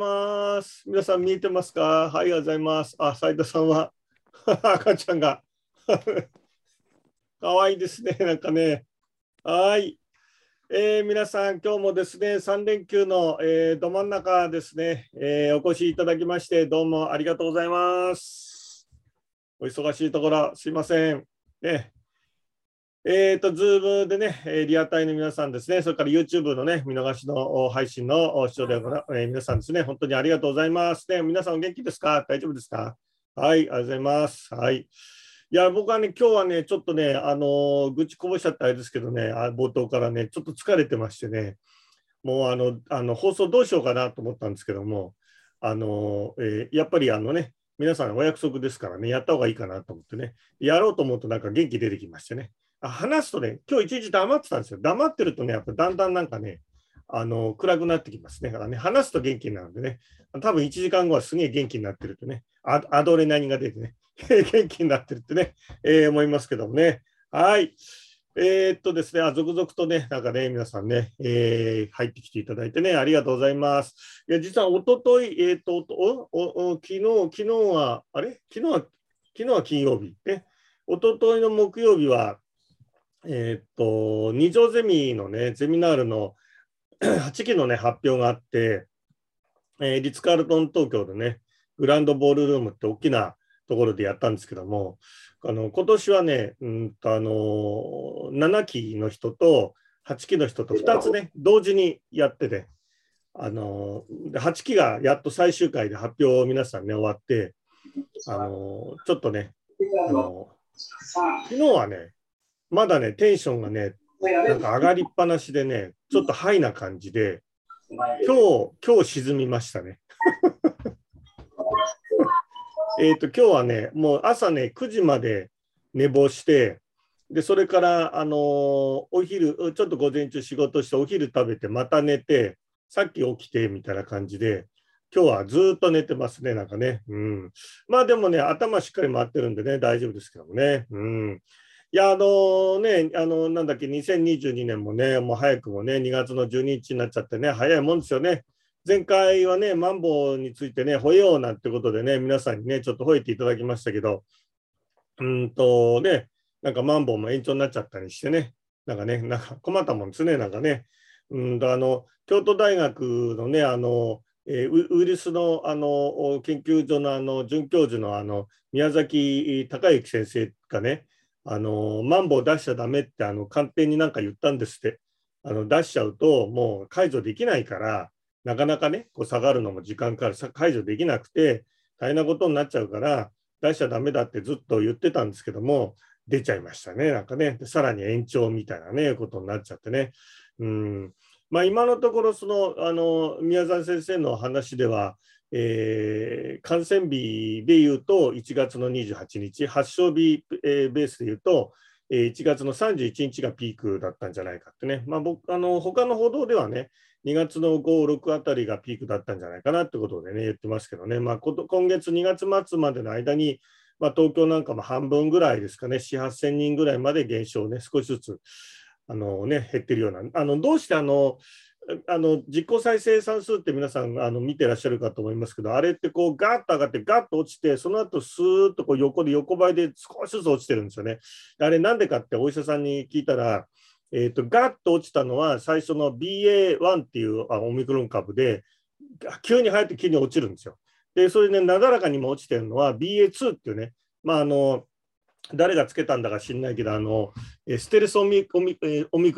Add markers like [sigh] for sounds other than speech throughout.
ます。皆さん見えてますか？はい、ありがとうございます。あ、斉田さんは [laughs] 赤ちゃんが [laughs] かわいいですね。なんかね。はい。えー皆さん、今日もですね、3連休の、えーど真ん中ですね、えーお越しいただきまして、どうもありがとうございます。お忙しいところ、すいません。ね、えっ、と、ズームでね、えリアタイの皆さんですね、それから YouTube のね、見逃しの配信のお視聴でご、えー皆さんですね、本当にありがとうございます。ね、皆さんお元気ですか？大丈夫ですか？はい、ありがとうございます。はい。いや、僕はね、今日はね、ちょっとね、あのー愚痴こぼしちゃったあれですけどね、あ冒頭からね、ちょっと疲れてましてね、もうあの、あの放送どうしようかなと思ったんですけども、あのーえーやっぱりあのね、皆さんお約束ですからね、やった方がいいかなと思ってね、やろうと思うとなんか元気出てきましてね、話すとね、今日一日黙ってたんですよ。黙ってるとね、やっぱだんだんなんかね、あの暗くなってきますね。だからね、話すと元気になるんでね、多分1時間後はすげえ元気になってるとね、アドレナリンが出てね、[laughs] 元気になってるってね、えー思いますけどもね。はい。えーっとですね、あ続々とね、なんかね、皆さんね、えー入ってきていただいてね、ありがとうございます。いや、実は一昨日えーっと、おおお昨日、昨日は、あれ？昨日は、昨日は金曜日。ね、一昨日の木曜日は、えーっと、二条ゼミのね、ゼミナールの [clears throat] 8期のね、発表があって、えーリツ・カールトン東京でね、グランドボールルームって大きなところでやったんですけども、あの今年はね、うんとあの7期の人と8期の人と2つね、同時にやってて、あので8期がやっと最終回で発表を皆さんね、終わって、あのちょっとね、あの昨日はね、まだね、テンションがね、なんか上がりっぱなしでね、ちょっとハイな感じで、今日、今日沈みましたね。[laughs] えっと、今日はね、もう朝ね、9時まで寝坊して、で、それから、あのーお昼、ちょっと午前中仕事して、お昼食べて、また寝て、さっき起きて、みたいな感じで、今日はずっと寝てますね、なんかね。うん。まあでもね、頭しっかり回ってるんでね、大丈夫ですけどもね。うん。いや、あのね、あの、なんだっけ、2022年もね、もう早くもね、2月の12日になっちゃってね、早いもんですよね。前回はね、マンボウについてね、吠えようなんてことでね、皆さんにね、ちょっと吠えていただきましたけど、うんとね、なんかマンボウも延長になっちゃったりしてね、なんかね、なんか困ったもんですね、なんかね。うんとあの京都大学のね、あの、えーウイルスのあの研究所のあの准教授のあの宮崎孝之先生がね、あのマンボウ出しちゃダメってあの官邸になんか言ったんですって。あの出しちゃうともう解除できないから、なかなかね、こう下がるのも時間かかる、解除できなくて大変なことになっちゃうから、出しちゃダメだってずっと言ってたんですけども、出ちゃいましたね、なんかね。さらに延長みたいなね、ことになっちゃってね。うん。まあ今のところ、その、あの、宮沢先生の話では、えー感染日で言うと1月の28日、発症日、えーベースで言うと、えー1月の31日がピークだったんじゃないかってね、まあ、僕あの他の報道ではね、2月の5、6あたりがピークだったんじゃないかなってことでね、言ってますけどね、まあ、今月2月末までの間に、まあ、東京なんかも半分ぐらいですかね、4、8000人ぐらいまで減少ね、少しずつあの、ね、減ってるような、あのどうしてあのあの実効再生産数って皆さんあの見てらっしゃるかと思いますけど、あれってこうガーッと上がってガッと落ちて、その後スーッとこう横で横ばいで少しずつ落ちてるんですよね。あれなんでかってお医者さんに聞いたら、えー、とガッと落ちたのは最初の BA.1 っていうあオミクロン株で、急に入って急に落ちるんですよ。で、それで、ね、なだらかにも落ちてるのは BA.2 っていうね、まああの誰がつけたんだか知んないけど、あのステルスオミク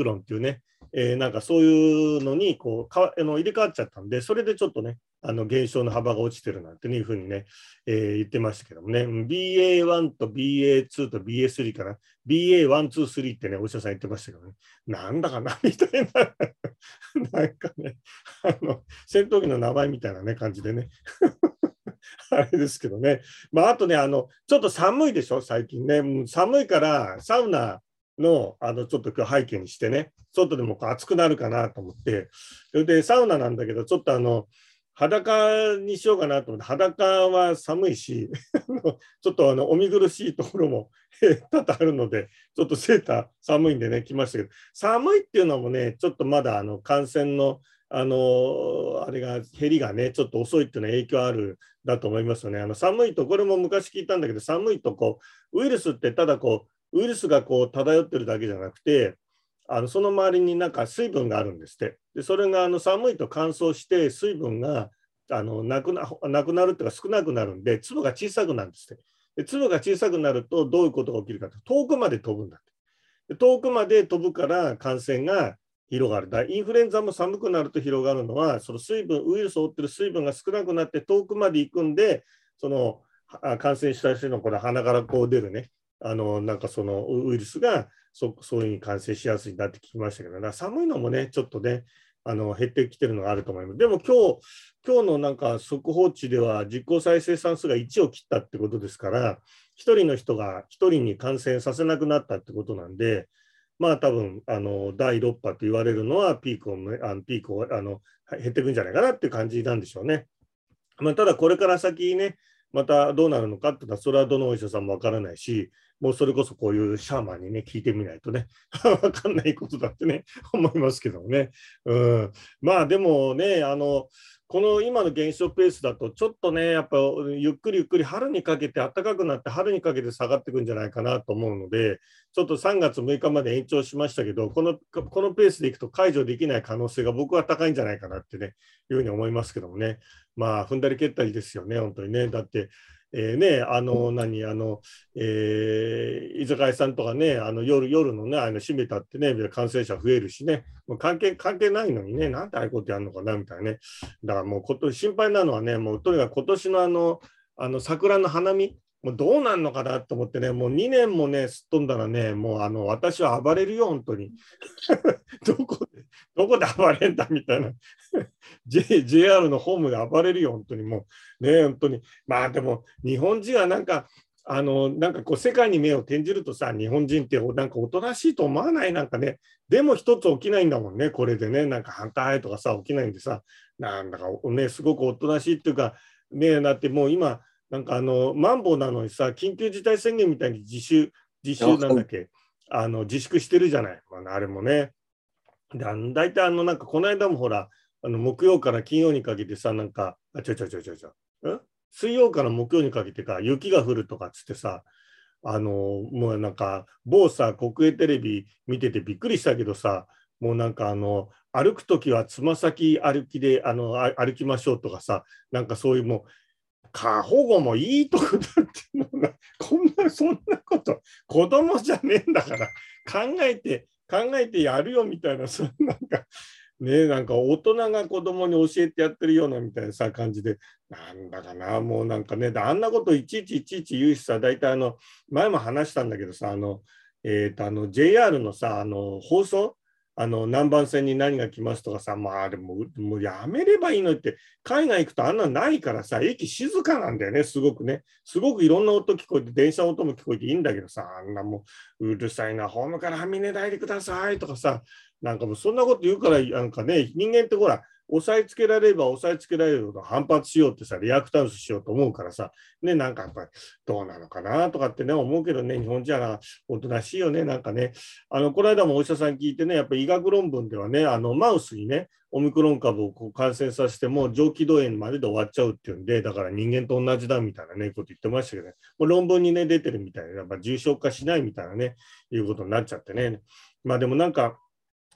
ロンっていうね、えーなんかそういうのにこうかあの入れ替わっちゃったんで、それでちょっとね、あの減少の幅が落ちてるなんていうふうにね、えー言ってましたけどもね、BA1 と BA2 と BA3 かな、BA1、2、3ってね、お医者さん言ってましたけどね、なんだかなみたいな、[laughs] なんかね、あの戦闘機の名前みたいなね、感じでね。[laughs] あれですけどね。まあ、あとね、あの、ちょっと寒いでしょ、最近ね。う寒いから、サウナの、あの、ちょっと今日背景にしてね、外でもこう暑くなるかなと思って、それでサウナなんだけど、ちょっとあの、裸にしようかなと思って、裸は寒いし、[laughs] ちょっとあの、お見苦しいところも [laughs] 多々あるので、ちょっとセーター寒いんでね、来ましたけど、寒いっていうのもね、ちょっとまだあの感染のあのあれが減りがねちょっと遅いっていうのは影響あるだと思いますよね。あの寒いとこれも昔聞いたんだけど寒いとこうウイルスってただこうウイルスがこう漂ってるだけじゃなくてあのその周りになんか水分があるんですって。でそれがあの寒いと乾燥して水分があのなくななくなるっていうか少なくなるんで粒が小さくなるんですって。で粒が小さくなるとどういうことが起きるかと遠くまで飛ぶんだって。遠くまで飛ぶから感染が広がる。だインフルエンザも寒くなると広がるのは、その水分、ウイルスを追ってる水分が少なくなって遠くまで行くんで、その感染した人のこの鼻からこう出るね、あのなんかそのウイルスがそそういうふうに感染しやすいなって聞きましたけど、だ寒いのもね、ちょっとね、あの減ってきてるのがあると思います。でも今日、今日のなんか速報値では実効再生産数が1を切ったってことですから、1人の人が1人に感染させなくなったってことなんで、まあ多分あの第6波と言われるのはピークをあのピークをあの減っていくんじゃないかなっていう感じなんでしょうね。まあ、ただこれから先ね、またどうなるのかっていうのは、それはどのお医者さんもわからないし、もうそれこそこういうシャーマンにね、聞いてみないとね、[laughs] わかんないことだってね、思いますけどもね。うん、まあでもね、あの、この今の減少ペースだと、ちょっとね、やっぱゆっくりゆっくり春にかけて暖かくなって、春にかけて下がっていくんじゃないかなと思うので、ちょっと3月6日まで延長しましたけど、このこのペースでいくと解除できない可能性が僕は高いんじゃないかなってね、いうふうに思いますけどもね、まあ、踏んだり蹴ったりですよね、本当にね。だって、えー、ね、あの、何、あの、えー、居酒屋さんとかね、あの夜、夜のね、あの閉めたってね、感染者増えるしね、もう関係、関係ないのにね、なんでああいうことやるのかな、みたいなね。だからもう、こと心配なのはね、もうとにかく今年のあの、あの桜の花見、もうどうなんのかなと思ってね、もう2年もね、すっ飛んだらね、もうあの私は暴れるよ、本当に。[laughs] どこで、どこで暴れんだみたいな。[laughs] J、JR のホームで暴れるよ、本当にもう。ね、本当に。まあでも、日本人はなんか、あの、なんかこう、世界に目を転じるとさ、日本人ってなんかおとなしいと思わない？なんかね、でも一つ起きないんだもんね、これでね、なんか反対とかさ、起きないんでさ、なんだかね、すごくおとなしいっていうか、ね、だってもう今、なんかあの、マンボウなのにさ、緊急事態宣言みたいに自粛、自粛なんだっけ、あの自粛してるじゃない、まあ、あれもね。で大体あの、なんかこの間もほら、あの木曜から金曜にかけてさ、なんか、あ、ちょちょちょちょちょ、水曜から木曜にかけてか、雪が降るとかっつってさ、あの、もうなんか、某さ、国営テレビ見ててびっくりしたけどさ、もうなんかあの、歩くときはつま先歩きであの歩きましょうとかさ、なんかそういうもう、過保護もいいとこだっていうのが、[laughs] こんな、そんなこと、子供じゃねえんだから、考えて、考えてやるよみたいな、そんなんか、ねなんか大人が子供に教えてやってるようなみたいなさ感じで、なんだかな、もうなんかね、あんなこといちいちいちいち言うしさ、大体あの、前も話したんだけどさ、あの、えっ、ー、と、あの、JR のさ、あの、放送あの何番線に何が来ますとかさ、まあでも、もうやめればいいのって、海外行くとあんなないからさ、駅静かなんだよね、すごくね。すごくいろんな音聞こえて、電車音も聞こえていいんだけどさ、あんなもううるさいな、ホームからはみ出ないでくださいとかさ、なんかもうそんなこと言うから、なんかね、人間ってほら、押さえつけられれば押さえつけられるほど反発しようってさ、リアクタンスしようと思うからさ、ね、なんかやっぱりどうなのかなとかってね、思うけどね、日本人はおとなしいよね、なんかね。あの、この間もお医者さん聞いてね、やっぱり医学論文ではね、あの、マウスにね、オミクロン株をこう感染させても上気道炎までで終わっちゃうっていうんで、だから人間と同じだみたいなね、こと言ってましたけどね、もう論文にね、出てるみたいな、やっぱ重症化しないみたいなね、いうことになっちゃってね。まあでもなんか、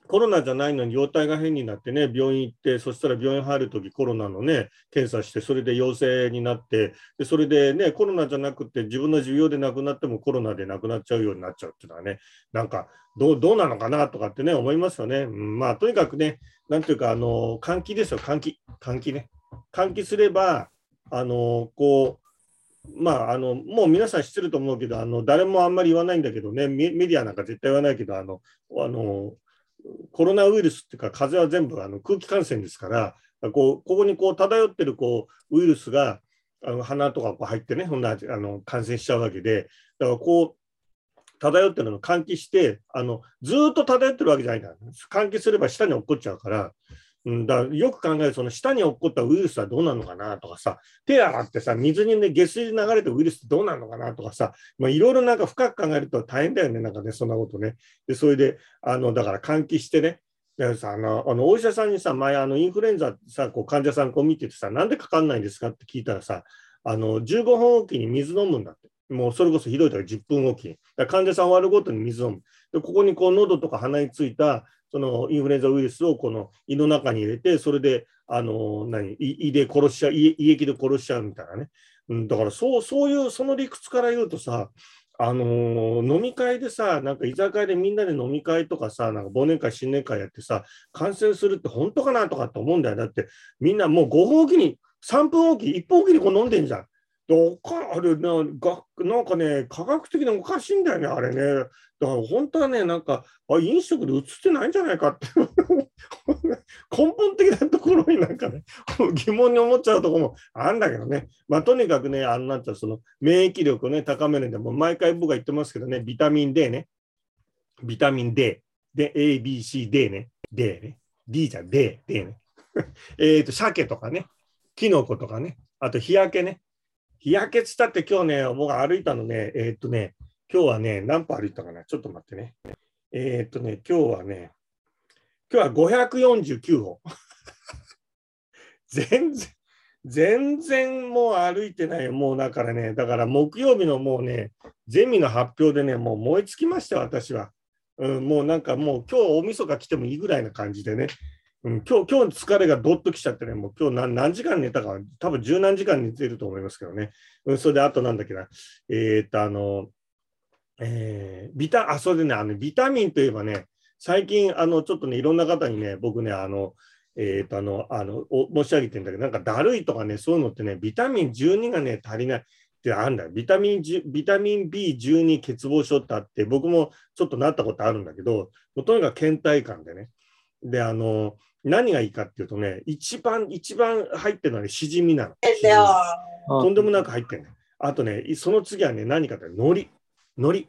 コロナじゃないのに容体が変になってね、病院行って、そしたら病院入るときコロナのね、検査して、それで陽性になって、でそれでね、コロナじゃなくて自分の需要で亡くなってもコロナで亡くなっちゃうようになっちゃうっていうのはね、なんかどうどうなのかなとかってね、思いますよね。うん、まあ、とにかくね、なんていうか、あの、換気ですよ、換気。換気ね。換気すれば、あの、こう、まあ、あのもう皆さん知ってると思うけど、あの誰もあんまり言わないんだけどね、メディアなんか絶対言わないけど、あのあのコロナウイルスっていうか、風邪は全部あの空気感染ですから、こうここにこう漂ってるこうウイルスがあの鼻とかこう入ってね、そんなあの感染しちゃうわけで、だからこう、漂ってるのを換気して、あのずっと漂ってるわけじゃないんだ、換気すれば下に落っこっちゃうから、うん、だよく考えるその下に落っこったウイルスはどうなのかなとかさ、手洗ってさ、水にね、下水流れてウイルスってどうなのかなとかさ、まあ、いろいろなんか深く考えると大変だよね、なんかね、そんなことね。で、それで、あの、だから換気してね、でさあのあのお医者さんにさ、前あのインフルエンザさ、こう患者さんこう見ててさ、なんでかかんないんですかって聞いたらさ、あの15分おきに水飲むんだって。もうそれこそひどいとか10分おきに。患者さん終わるごとに水飲む。で、ここにこう喉とか鼻についたそのインフルエンザウイルスをこの胃の中に入れて、それで、あの、何、胃で殺しちゃう、胃液で殺しちゃうみたいなね。うん、だからそう、そういう、その理屈から言うとさ、あの、飲み会でさ、なんか居酒屋でみんなで飲み会とかさ、なんか忘年会、新年会やってさ、感染するって本当かなとかって思うんだよ。だってみんなもう5分おきに、3分おき、1分おきにこう飲んでんじゃん。おかあれながなんかね、科学的におかしいんだよね、あれね。だから本当はね、なんか、あ飲食で映ってないんじゃないかって [laughs] 根本的なところになんかね、疑問に思っちゃうところもあるんだけどね。まあ、とにかくね、あのなんてその免疫力をね、高めるんで、も毎回僕が言ってますけどね、ビタミン D ね。ビタミン D。で、A、B、C、D ね。D ね。D じゃん、D、D ね。[laughs] えっと、鮭とかね、キノコとかね、あと日焼けね。日焼けつったって今日ね、僕歩いたのね、えー、っとね、今日はね、何歩歩いたかなちょっと待ってね。えー、っとね、今日はね、今日は549歩。[laughs] 全然、全然もう歩いてないよ。もうだからね、だから木曜日のもうね、ゼミの発表でね、もう燃え尽きました私は。うん、もうなんかもう今日大晦日来てもいいぐらいな感じでね、うん、今日、今日疲れがどっときちゃってね、もう今日何何時間寝たか、多分十何時間寝てると思いますけどね。うん、それであとなんだっけな、えー、っと、あの、えー、ビタ、あ、それでね、あの、ビタミンといえばね、最近、あの、ちょっとね、いろんな方にね、僕ね、あの、えー、っと、あの、あの申し上げてんだけど、なんかだるいとかね、そういうのってね、ビタミン12がね、足りない。ってあるんだよ。ビタミンビタミン B12 欠乏症ってあって、僕もちょっとなったことあるんだけど、とにかく倦怠感でね。で、あの、何がいいかっていうとね、一番、一番入ってるのはね、しじみなの。とんでもなく入ってるね。あとね、その次はね、何かって、海苔。海苔。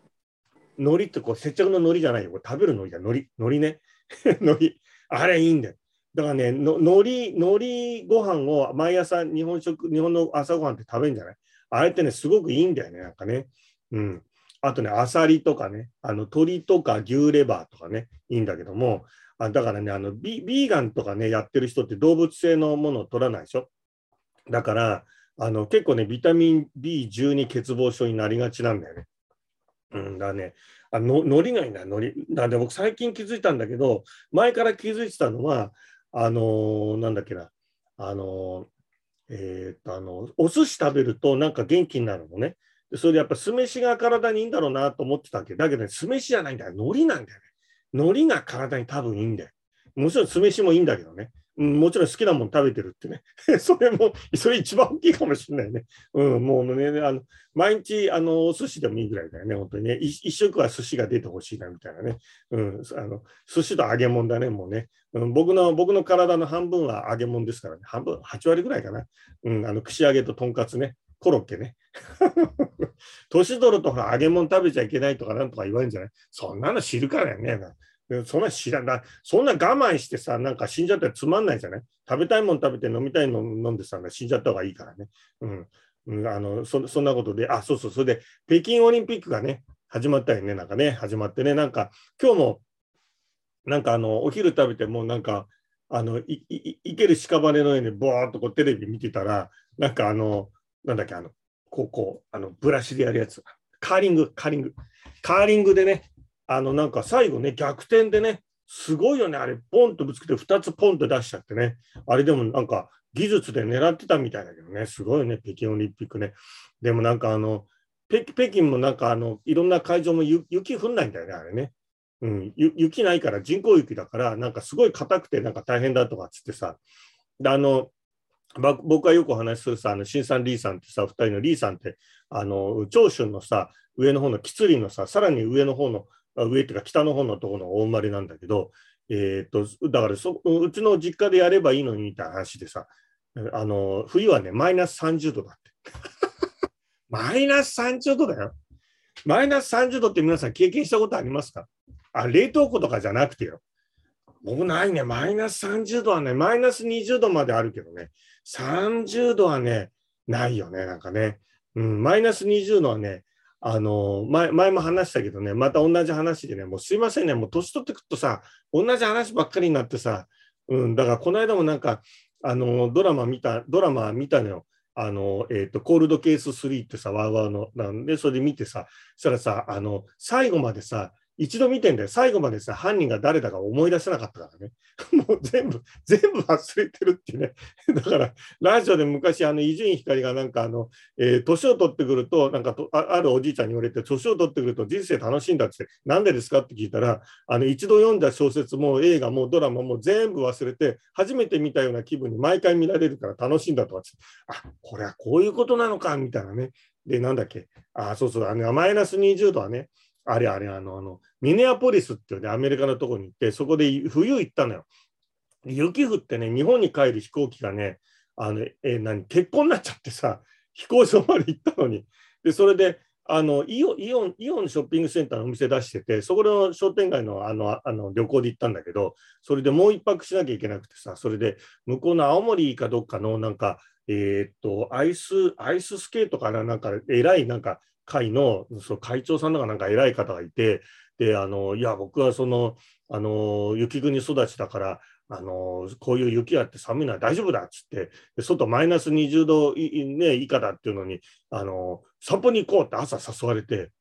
海苔ってこう、接着の海苔じゃないよ。これ食べる海苔だ。海苔。海苔ね。[laughs] 海苔。あれいいんだよ。だからね、の海苔、海苔ご飯を毎朝日本食、日本の朝ごはんって食べるんじゃない？あれってね、すごくいいんだよね、なんかね。うん。あとね、アサリとかね、あの鶏とか牛レバーとかね、いいんだけども、あだからね、あのビ、ビーガンとかね、やってる人って動物性のものを取らないでしょ？だから、あの結構ね、ビタミン B12 欠乏症になりがちなんだよね。うん、だね、あのノリがいいんだ、ノリ。だで僕最近気づいたんだけど、前から気づいてたのは、あのー、なんだっけな、あのー、え、っと、あの、お寿司食べるとなんか元気になるのね。それでやっぱ酢飯が体にいいんだろうなと思ってたけど、だけどね、酢飯じゃないんだよ。海苔なんだよね。海苔が体に多分いいんだよ。もちろん酢飯もいいんだけどね。うん、もちろん好きなもの食べてるってね。[laughs] それも、それ一番大きいかもしれないね。うん、もうね、あの毎日あのお寿司でもいいぐらいだよね、本当にね。一食は寿司が出てほしいなみたいなね。うん、あの寿司と揚げ物だね、もうね。うん、僕の僕の体の半分は揚げ物ですからね。半分、8割ぐらいかな。うん、あの串揚げととんかつね。コロッケね。[laughs] 年取ると揚げ物食べちゃいけないとかなんとか言われるんじゃない？そんなの知るからよね。そんな知らない。そんな我慢してさ、なんか死んじゃったらつまんないじゃない？食べたいもの食べて飲みたいの飲んでさ、死んじゃった方がいいからね。うん。うん、あのそそんなことで、あ、そうそう、それで北京オリンピックがね、始まったよね、なんかね、始まってね、なんか今日も、なんかあの、お昼食べてもなんか、あの、いける屍のようにぼーっとこうテレビ見てたら、なんかあの、なんだっけ、あの、こう、こう、あの、ブラシでやるやつ。カーリング、カーリング。カーリングでね、あの、なんか最後ね、逆転でね、すごいよね、あれ、ポンとぶつけて2つポンと出しちゃってね。あれでもなんか技術で狙ってたみたいだけどね、すごいね、北京オリンピックね。でもなんかあの、北京もなんかあの、いろんな会場も雪降んないんだよね、あれね。うん、雪ないから人工雪だから、なんかすごい硬くてなんか大変だとかっつってさ。あの、僕がよくお話しするさ、あの、新さん、リーさんってさ、2人のリーさんって、あの、長春のさ、上の方の吉林のさ、さらに上の方の、上っていうか北の方のところの大生まれなんだけど、えー、と、だからそうちの実家でやればいいのにみたいな話でさ、あの、冬はね、マイナス30度だって。[laughs] マイナス30度だよ。マイナス30度って皆さん経験したことありますか？あ、冷凍庫とかじゃなくてよ。僕ないね。マイナス30度はね、マイナス20度まであるけどね、30度はね、ないよね、なんかね。うん、マイナス20度はね、あの前前も話したけどね、また同じ話でね、もうすいませんね、もう年取ってくるとさ、同じ話ばっかりになってさ、うん、だからこの間もなんか、あのドラマ見た、ドラマ見たのよ。あの、えっ、ー、と、コールドケース3ってさ、ワーワーの、なんで、それで見てさ、そしたらさ、あの、最後までさ、一度見てんだよ。最後までさ、犯人が誰だか思い出せなかったからね。[laughs] もう全部、全部忘れてるっていうね。[laughs] だから、ラジオで昔、あの、伊集院光がなんか、あの、えー、年を取ってくると、なんかとあ、あるおじいちゃんに言われて、年を取ってくると人生楽しいんだって、なんでですか？って聞いたら、あの、一度読んだ小説も映画もドラマも全部忘れて、初めて見たような気分に毎回見られるから楽しいんだとかってあ、これはこういうことなのか、みたいなね。で、なんだっけ。あ、そうそう、あの、マイナス20度はね、あれあれ、あの、あの、ミネアポリスっていうね、アメリカのとこに行って、そこで冬行ったのよ。雪降ってね、日本に帰る飛行機がね、あの、え何、結婚になっちゃってさ、飛行場まで行ったのに。で、それで、あのイオイオンイオンショッピングセンターのお店出してて、そこの商店街のあのあの旅行で行ったんだけど、それでもう一泊しなきゃいけなくてさ、それで向こうの青森かどっかのなんか、えー、っと、アイス、アイススケートかな、なんか偉いなんか会のその会長さんとかなんか偉い方がいて、で、あの、いや、僕はその、あの、雪国育ちだから、あの、こういう雪あって寒いのは大丈夫だっつって、外マイナス20度い、ね、以下だっていうのに、あの、散歩に行こうって朝誘われて、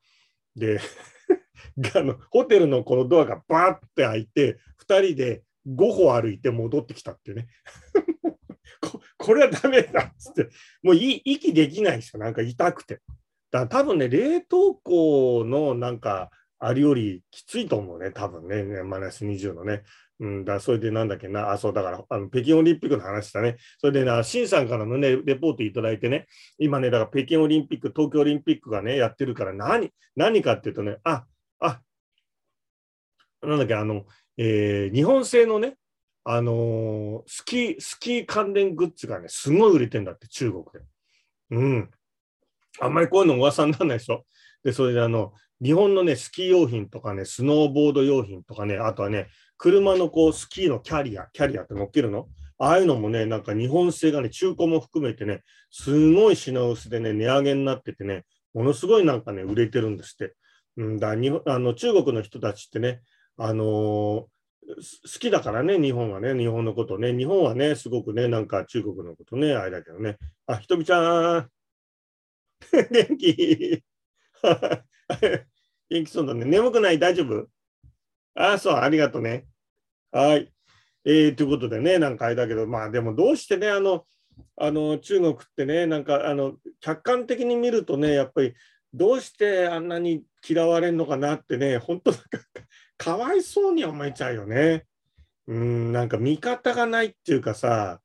で、[laughs] あのホテルのこのドアがバーって開いて、2人で5歩歩いて戻ってきたっていうね。[laughs] ここれはダメだっつって、もう息できないですよ、なんか痛くて。だ多分ね、冷凍庫のなんか、あれよりきついと思うね、多分ね、マイナス20のね。うん、だそれでなんだっけな、あ、そう、だからあの北京オリンピックの話だね。それでな、シンさんからのね、レポートいただいてね、今ね、だから北京オリンピック、東京オリンピックがね、やってるから何、何かっていうとね、あ、あ、なんだっけ、あの、えー、日本製のね、あのー、スキー、スキー関連グッズがね、すごい売れてんだって、中国で。うん。あんまりこういうの噂にならないでしょ？で、それであの、日本のね、スキー用品とかね、スノーボード用品とかね、あとはね、車のこう、スキーのキャリア、キャリアって乗っけるの？ああいうのもね、なんか日本製がね、中古も含めてね、すごい品薄でね、値上げになっててね、ものすごいなんかね、売れてるんですって。うんだ日あの中国の人たちってね、あのー、好きだからね、日本はね、日本のことね、日本はね、すごくね、なんか中国のことね、あれだけどね。あ、ひとみちゃん、[laughs] 元気 [laughs] 元気そうだね。眠くない？大丈夫？ああ、そう、ありがとうね。はい。えー、ということでね、なんかあれだけど、まあでもどうしてね、あの、あの中国ってね、なんかあの客観的に見るとね、やっぱりどうしてあんなに嫌われるのかなってね、本当かわいそうに思えちゃうよね。うん、なんか見方がないっていうかさ、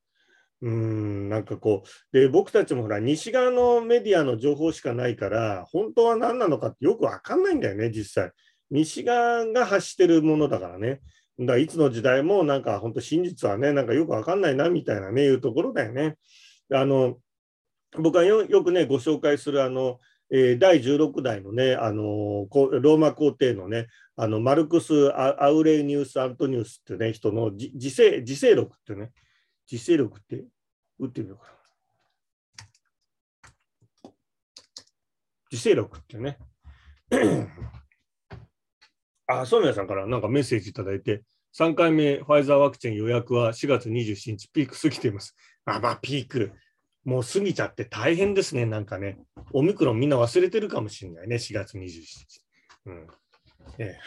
うん、なんかこう、で、僕たちもほら、西側のメディアの情報しかないから、本当は何なのかってよくわかんないんだよね、実際。西側が発してるものだからね。だからいつの時代もなんか本当真実はね、なんかよくわかんないなみたいなね、いうところだよね。あの、僕はよくね、ご紹介するあの、えー、第16代のね、あのローマ皇帝のね、あのマルクス・アウレニウス・アントニウスってね、人の自世録ってね、自制力って打ってみようかな。自制力ってね。あ、ソミヤさんからなんかメッセージいただいて、3回目ファイザーワクチン予約は4月27日、ピーク過ぎています。あ、まあ、ピーク。もう過ぎちゃって大変ですね、なんかね。オミクロンみんな忘れてるかもしれないね、4月27日。うんえ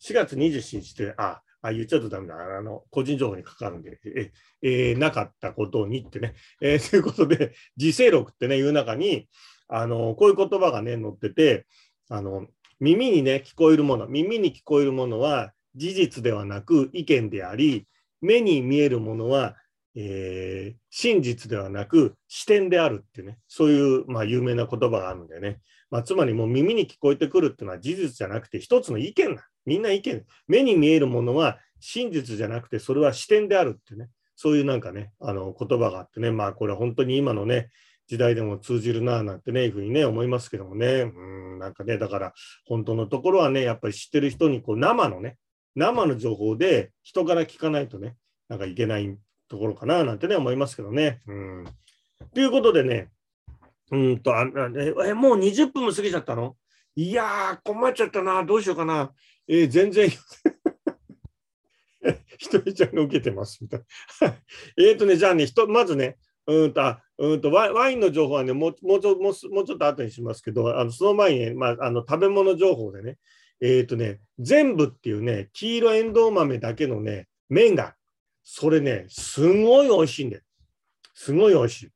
4月27日って、あ、あ、言っちゃうとダメだ。あの、個人情報にかかるんで、え、ー、なかったことにってね。えー、[laughs] ということで、自制録ってね、いう中に、あの、こういう言葉がね、載ってて、あの、耳にね、聞こえるもの、耳に聞こえるものは事実ではなく意見であり、目に見えるものは、えー、真実ではなく視点であるってね、そういう、まあ、有名な言葉があるんだよね。まあ、つまりもう耳に聞こえてくるっていうのは事実じゃなくて一つの意見だ。みんな意見。目に見えるものは真実じゃなくてそれは視点であるってね、そういうなんかね、あの言葉があってね、まあこれは本当に今のね、時代でも通じるななんてね、いうふうにね、思いますけどもね、うん、なんかね、だから本当のところはね、やっぱり知ってる人にこう生のね、生の情報で人から聞かないとね、なんかいけないところかななんてね、思いますけどね。うん。ということでね、うんと、あえ、もう20分も過ぎちゃったの？いやー、困っちゃったな、どうしようかな。えー、全然 [laughs] ひとりちゃんが受けてますみたいな。[laughs] えっとね、じゃあね、ひとまずね、うんとあうんとワインの情報はねもうもうちょもうもうちょっと後にしますけど、あのその前に、ね、まあ、あの食べ物情報でね、えっ、ー、とね、全部っていうね、黄色エンドウ豆だけのね、麺が、それね、すごい美味しいんだよ。すごい美味しい。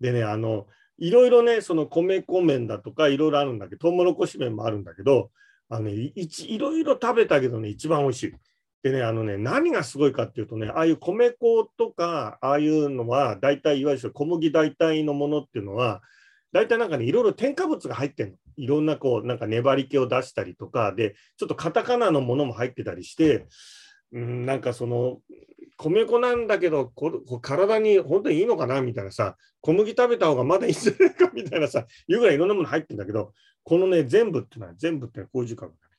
でね、あの、いろいろね、その米粉麺だとかいろいろあるんだけど、トウモロコシ麺もあるんだけど、あのね、いいろいろ食べたけどね、一番美味しい。でね、あのね、何がすごいかっていうとね、ああいう米粉とか、ああいうのは、大体いわゆる小麦代替のものっていうのは、大体なんかね、いろいろ添加物が入ってるの。いろんなこう、なんか粘り気を出したりとか、で、ちょっとカタカナのものも入ってたりして、うん、なんかその、米粉なんだけどこ、体に本当にいいのかなみたいなさ、小麦食べた方がまだいいんじゃないかみたいなさ、いうぐらいいろんなもの入ってるんだけど、このね、全部ってのは、全部ってこういう字書くんだね。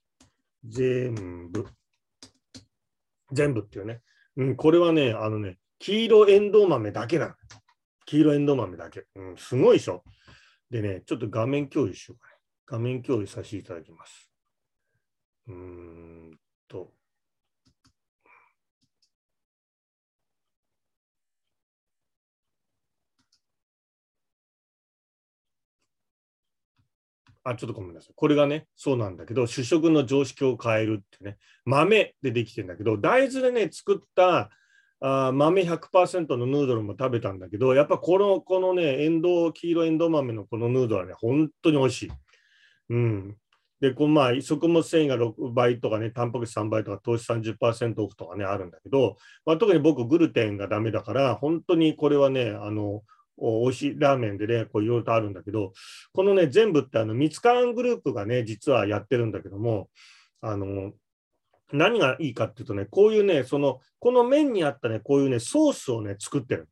全部。全部っていうね。うん、これはね、あのね、黄色エンドウ豆だけなの。黄色エンドウ豆だけ。うん、すごいでしょ。でね、ちょっと画面共有しようかね。画面共有させていただきます。うーんと。あ、ちょっとごめんなさい。これがね、そうなんだけど、主食の常識を変えるってね、豆でできてるんだけど、大豆でね、作ったあ豆100%のヌードルも食べたんだけど、やっぱこの、このね、エンド、黄色エンドウ豆のこのヌードルはね、本当に美味しい。うん。で、このまあ、食物繊維が6倍とかね、タンパク質3倍とか、糖質30%オフとかね、あるんだけど、まあ、特に僕、グルテンがダメだから、本当にこれはね、あの、美味しいラーメンでね、こういろいろとあるんだけど、このね、全部ってあの、ミツカングループがね、実はやってるんだけども、あの、何がいいかっていうとね、こういうね、その、この麺にあったね、こういうね、ソースをね、作ってる。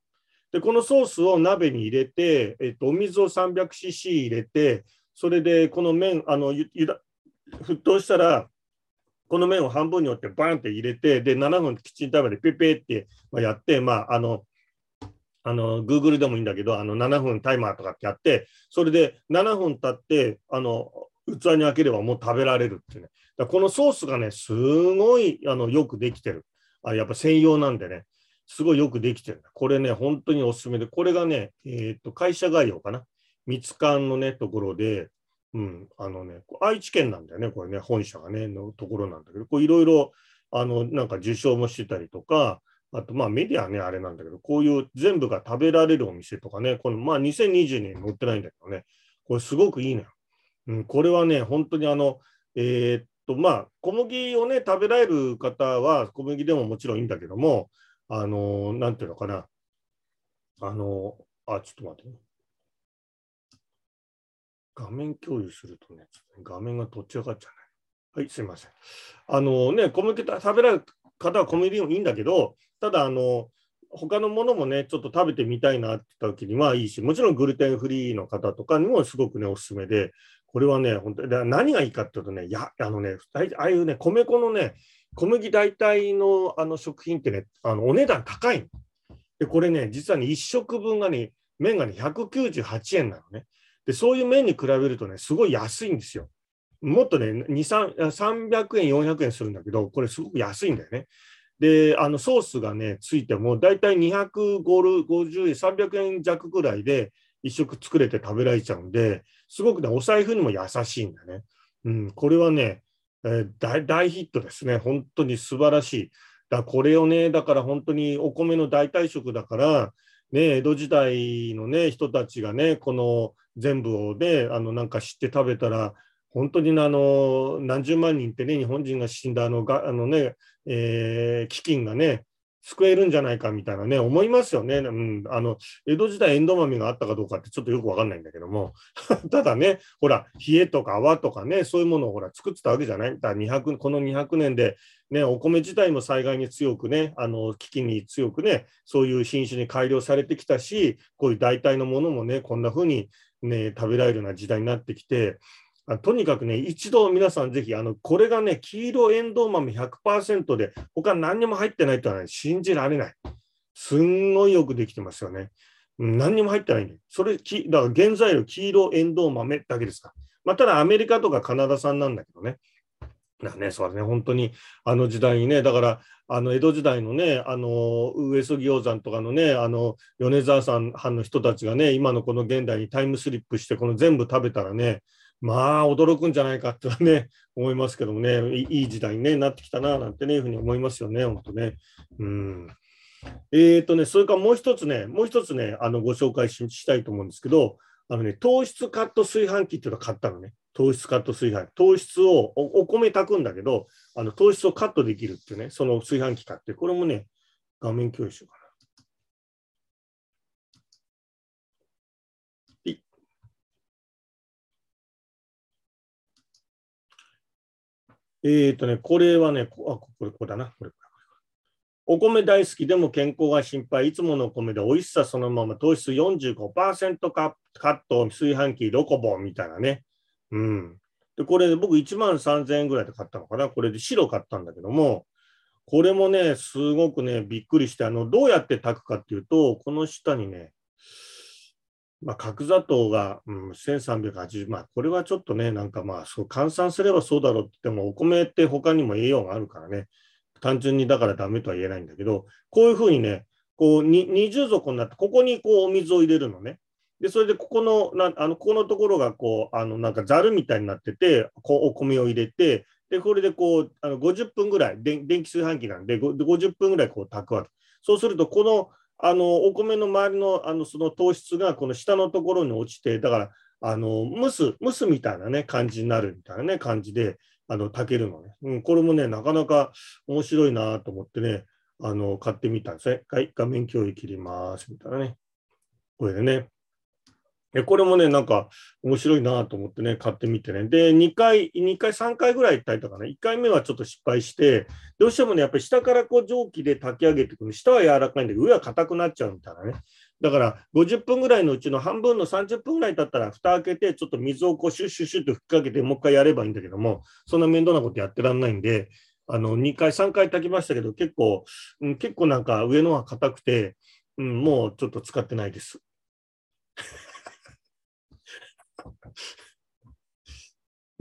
で、このソースを鍋に入れて、えっと、お水を 300cc 入れて、それでこの麺、あの、ゆゆだ沸騰したら、この麺を半分に折ってバンって入れて、で、7分きちんと食べて、ペペってやって、まあ、あの、あの、Google でもいいんだけど、あの、7分タイマーとかってやって、それで7分経って、あの、器に開ければもう食べられるっていうね。だこのソースがね、すごいあのよくできてる。あやっぱ専用なんでね、すごいよくできてる。これね、本当におすすめで、これがね、えっ、と、会社概要かな。三つ館のね、ところで、うん、あのね、愛知県なんだよね、これね、本社がね、のところなんだけど、いろいろ、あの、なんか受賞もしてたりとか、あと、まあメディアね、あれなんだけど、こういう全部が食べられるお店とかね、この、まあ2020年載ってないんだけどね、これすごくいいのよ。うん、これはね、本当にあの、えー、っと、まあ、小麦をね、食べられる方は、小麦でももちろんいいんだけども、あの、なんていうのかな、あの、あ、ちょっと待ってね。画面共有するとね、画面がどっち上がっちゃうはい、すいません。あのね、小麦食べられる方は小麦でもいいんだけど、ただ、あの、他のものもね、ちょっと食べてみたいなって言った時にはいいし、もちろんグルテンフリーの方とかにもすごくね、おすすめで、これはね、本当に何がいいかっていうとね、やあのね、ああいうね、米粉のね、小麦代替のあの食品ってね、あのお値段高いで、これね、実はね、1食分がね、麺がね、198円なのね。で、そういう麺に比べるとね、すごい安いんですよ。もっとね、300円、400円するんだけど、これすごく安いんだよね。で、あのソースがね、ついても、だいたい250円、300円弱ぐらいで、一食作れて食べられちゃうんで、すごくね、お財布にも優しいんだね。うん、これはね、えー、大大ヒットですね。本当に素晴らしい。だこれをね、だから本当にお米の代替食だから、ね、江戸時代のね、人たちがね、この全部をね、あのなんか知って食べたら、本当にあの何十万人ってね、日本人が死んだあのがあのね、えー、飢饉がね、救えるんじゃないかみたいなね、思いますよね。うん、あの、江戸時代エンド豆があったかどうかってちょっとよくわかんないんだけども、[laughs] ただね、ほら、冷えとか泡とかね、そういうものをほら、作ってたわけじゃない？だ200この200年で、ね、お米自体も災害に強くね、あの、危機に強くね、そういう品種に改良されてきたし、こういう代替のものもね、こんな風にね、食べられるような時代になってきて、とにかくね、一度皆さんぜひ、あの、これがね、黄色エンドウ豆100%で、他何にも入ってないってのは、ね、信じられない。すんごいよくできてますよね。何にも入ってないんで。それ、きだから原材料、黄色エンドウ豆だけですかまあ、ただアメリカとかカナダ産なんだけどね。だね、そうだね、本当にあの時代にね、だから、あの江戸時代のね、あの上杉鷹山とかのね、あの米沢さん藩の人たちがね、今のこの現代にタイムスリップして、この全部食べたらね、まあ驚くんじゃないかってね、[laughs] 思いますけどもね、いい時代に、ね、なってきたななんてね、いうふうに思いますよね、本当ね。うんえーとね、それからもう一つね、もう一つね、あのご紹介したいと思うんですけど、あのね、糖質カット炊飯器っていうのを買ったのね。糖質カット炊飯器。糖質をお米炊くんだけど、あの糖質をカットできるっていうね、その炊飯器買って、これもね、画面共有しようかな。えっ、ー、とね、これはね、あ、これ、これだな。これ、お米大好きでも健康が心配。いつものお米で美味しさそのまま糖質45%カット炊飯器ロコボみたいなね。うん。で、これ僕1万3000円ぐらいで買ったのかな。これで白買ったんだけども、これもね、すごくね、びっくりして、あの、どうやって炊くかっていうと、この下にね、まあ、角砂糖が、うん、1380、まあ、これはちょっとね、なんかまあ、そう換算すればそうだろうって言っても、お米って他にも栄養があるからね、単純にだからダメとは言えないんだけど、こういうふうにね、こうに二重底になって、ここにこうお水を入れるのね。で、それでここの、なあのここのところがこう、あのなんかざるみたいになってて、こうお米を入れて、で、これでこう、あの50分ぐらい、で電気炊飯器なんで、50分ぐらいこう炊くわけ。そうすると、このあのお米の周りのあのその糖質がこの下のところに落ちて、だからあの蒸す、蒸すみたいなね、感じになるみたいなね、感じで、あの炊けるのね、うん。これもね、なかなか面白いなと思ってね、あの買ってみたんですね。はい、画面共有切ります。みたいなね。これでね。これもね、なんか面白いなと思ってね、買ってみてね。で、2回、2回、3回ぐらい行ったりとかね、1回目はちょっと失敗して、どうしてもね、やっぱり下からこう蒸気で炊き上げてくる。下は柔らかいんだけど、上は硬くなっちゃうみたいなね。だから50分ぐらいのうちの半分の30分ぐらい経ったら、蓋開けて、ちょっと水をこうシュッシュッシュッと吹きかけて、もう一回やればいいんだけども、そんな面倒なことやってらんないんで、あの2回、3回炊きましたけど、結構、うん、結構なんか上のは硬くて、うん、もうちょっと使ってないです。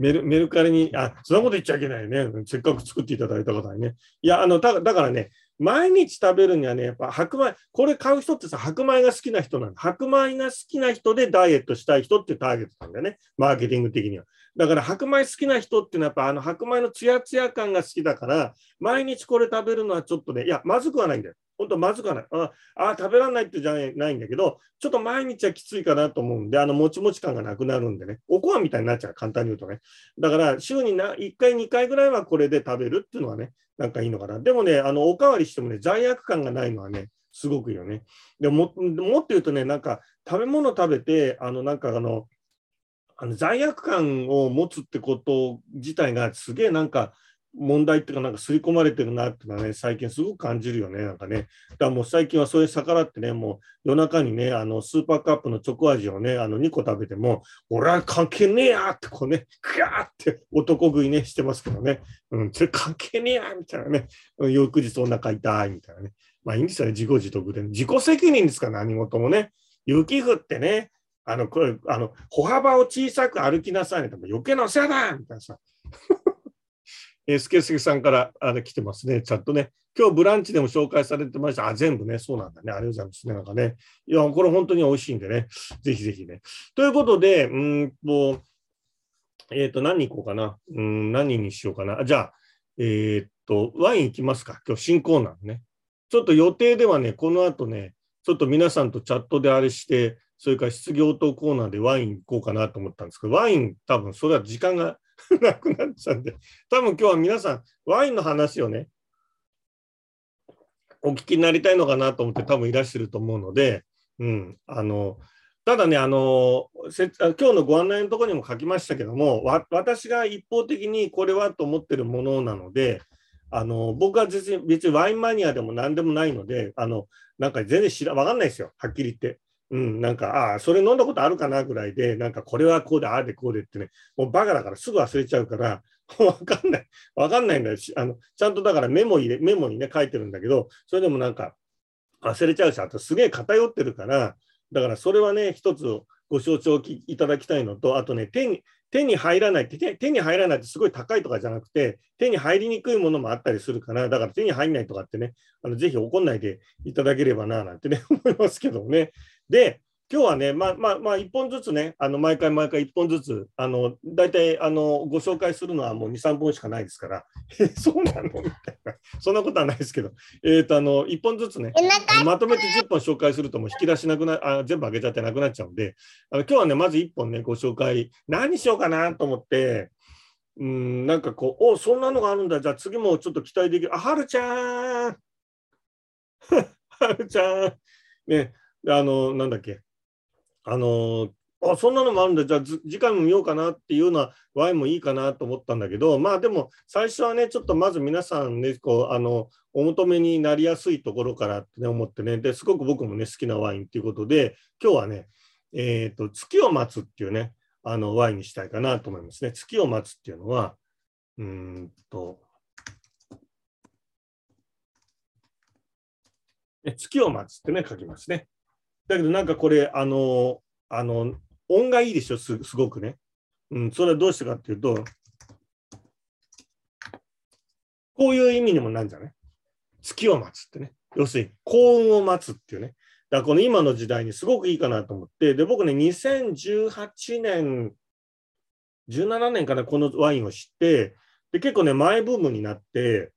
メルメルカリに、あ、そんなこと言っちゃいけないね。せっかく作っていただいた方にね。いや、あの、だだからね、毎日食べるにはね、やっぱ白米、これ買う人ってさ、白米が好きな人なんだ。白米が好きな人でダイエットしたい人ってターゲットなんだよね。マーケティング的には。だから白米好きな人ってのはやっぱあの白米のツヤツヤ感が好きだから、毎日これ食べるのはちょっとね、いや、まずくはないんだよ。本当まずくはない。ああ、食べられないってじゃないんだけど、ちょっと毎日はきついかなと思うんで、あの、もちもち感がなくなるんでね、おこわみたいになっちゃう、簡単に言うとね。だから、週にな1回、2回ぐらいはこれで食べるっていうのはね、なんかいいのかな。でもね、あの、おかわりしてもね、罪悪感がないのはね、すごくいいよね。でも、もっと言うとね、なんか、食べ物食べて、あの、なんかあの、あの罪悪感を持つってこと自体がすげえなんか問題っていうか、なんか刷り込まれてるなっていうのはね、最近すごく感じるよね、なんかね。だからもう最近はそういう逆らってね、もう夜中にね、あのスーパーカップのチョコ味をね、あの2個食べても、俺は関係ねえやってこうね、クヤーって男食いね、してますけどね、うん、それ関係ねえやみたいなね、翌日お腹痛いみたいなね。まあいいんですよね、自業自得で、ね。自己責任ですから、何事もね。雪降ってね、あの、これ、あの、歩幅を小さく歩きなさいね。余計なお世話だみたいなさ。えー、スケスケさんからあれ来てますね、チャットね。今日ブランチでも紹介されてました。あ、全部ね、そうなんだね。ありがとうございますね。なんかね。いや、これ本当に美味しいんでね。ぜひぜひね。ということで、うんと、えっ、ー、と、何に行こうかな。うん、何にしようかな。じゃあ、えー、と、ワイン行きますか。今日新コーナーね。ちょっと予定ではね、この後ね、ちょっと皆さんとチャットであれして、それから質疑応答コーナーでワイン行こうかなと思ったんですけど、ワイン多分それは時間が [laughs] なくなっちゃうんで、多分今日は皆さん、ワインの話をね、お聞きになりたいのかなと思って多分いらっしゃると思うので、うん、あの、ただね、あの、せ今日のご案内のところにも書きましたけども、私が一方的にこれはと思ってるものなので、あの僕は別に別にワインマニアでも何でもないので、あのなんか全然知ら分かんないですよ、はっきり言って。うん、なんか、ああ、それ飲んだことあるかなぐらいで、なんかこれはこうで、ああでこうでってね、もうバカだからすぐ忘れちゃうから、[laughs] わかんない、わかんないんだよ。あのちゃんとだからメモ入れ、メモにね、書いてるんだけど、それでもなんか忘れちゃうし、あとすげえ偏ってるから、だからそれはね、一つ、ご承知をいただきたいのと、あとね、手に手に入らない手、手に入らないってすごい高いとかじゃなくて、手に入りにくいものもあったりするから、だから手に入んないとかってね、あのぜひ怒んないでいただければな、なんてね、[laughs] 思いますけどね。で、今日はね、まあまあまあ、1本ずつね、あの毎回毎回1本ずつ、あの大体あのご紹介するのはもう2、3本しかないですから、え [laughs] そうなの？みたいな、そんなことはないですけど、えーと、あの1本ずつね、まとめて10本紹介すると、もう引き出しなくなあ、全部あげちゃってなくなっちゃうんで、あの今日はね、まず1本ね、ご紹介、何しようかなと思って、うん、なんかこう、おそんなのがあるんだ、じゃあ次もちょっと期待できる。あ、はるちゃん。[laughs] はるちゃん。ね、あの、なんだっけ、あのあそんなのもあるんだ、じゃあ次回も見ようかなっていうようなワインもいいかなと思ったんだけど、まあでも最初はね、ちょっとまず皆さんね、こうあのお求めになりやすいところからって、ね、思ってね、ですごく僕もね、好きなワインっていうことで、今日はね、えっ、ー、と、月を待つっていうね、あのワインにしたいかなと思いますね。月を待つっていうのは、うんと、月を待つってね、書きますね。だけどなんかこれ、あの、あの、音がいいでしょ、すすごくね。うん、それはどうしてかっていうと、こういう意味にもなるんじゃない？月を待つってね。要するに幸運を待つっていうね。だからこの今の時代にすごくいいかなと思って、で、僕ね、2018年、17年からこのワインを知って、で、結構ね、前ブームになって、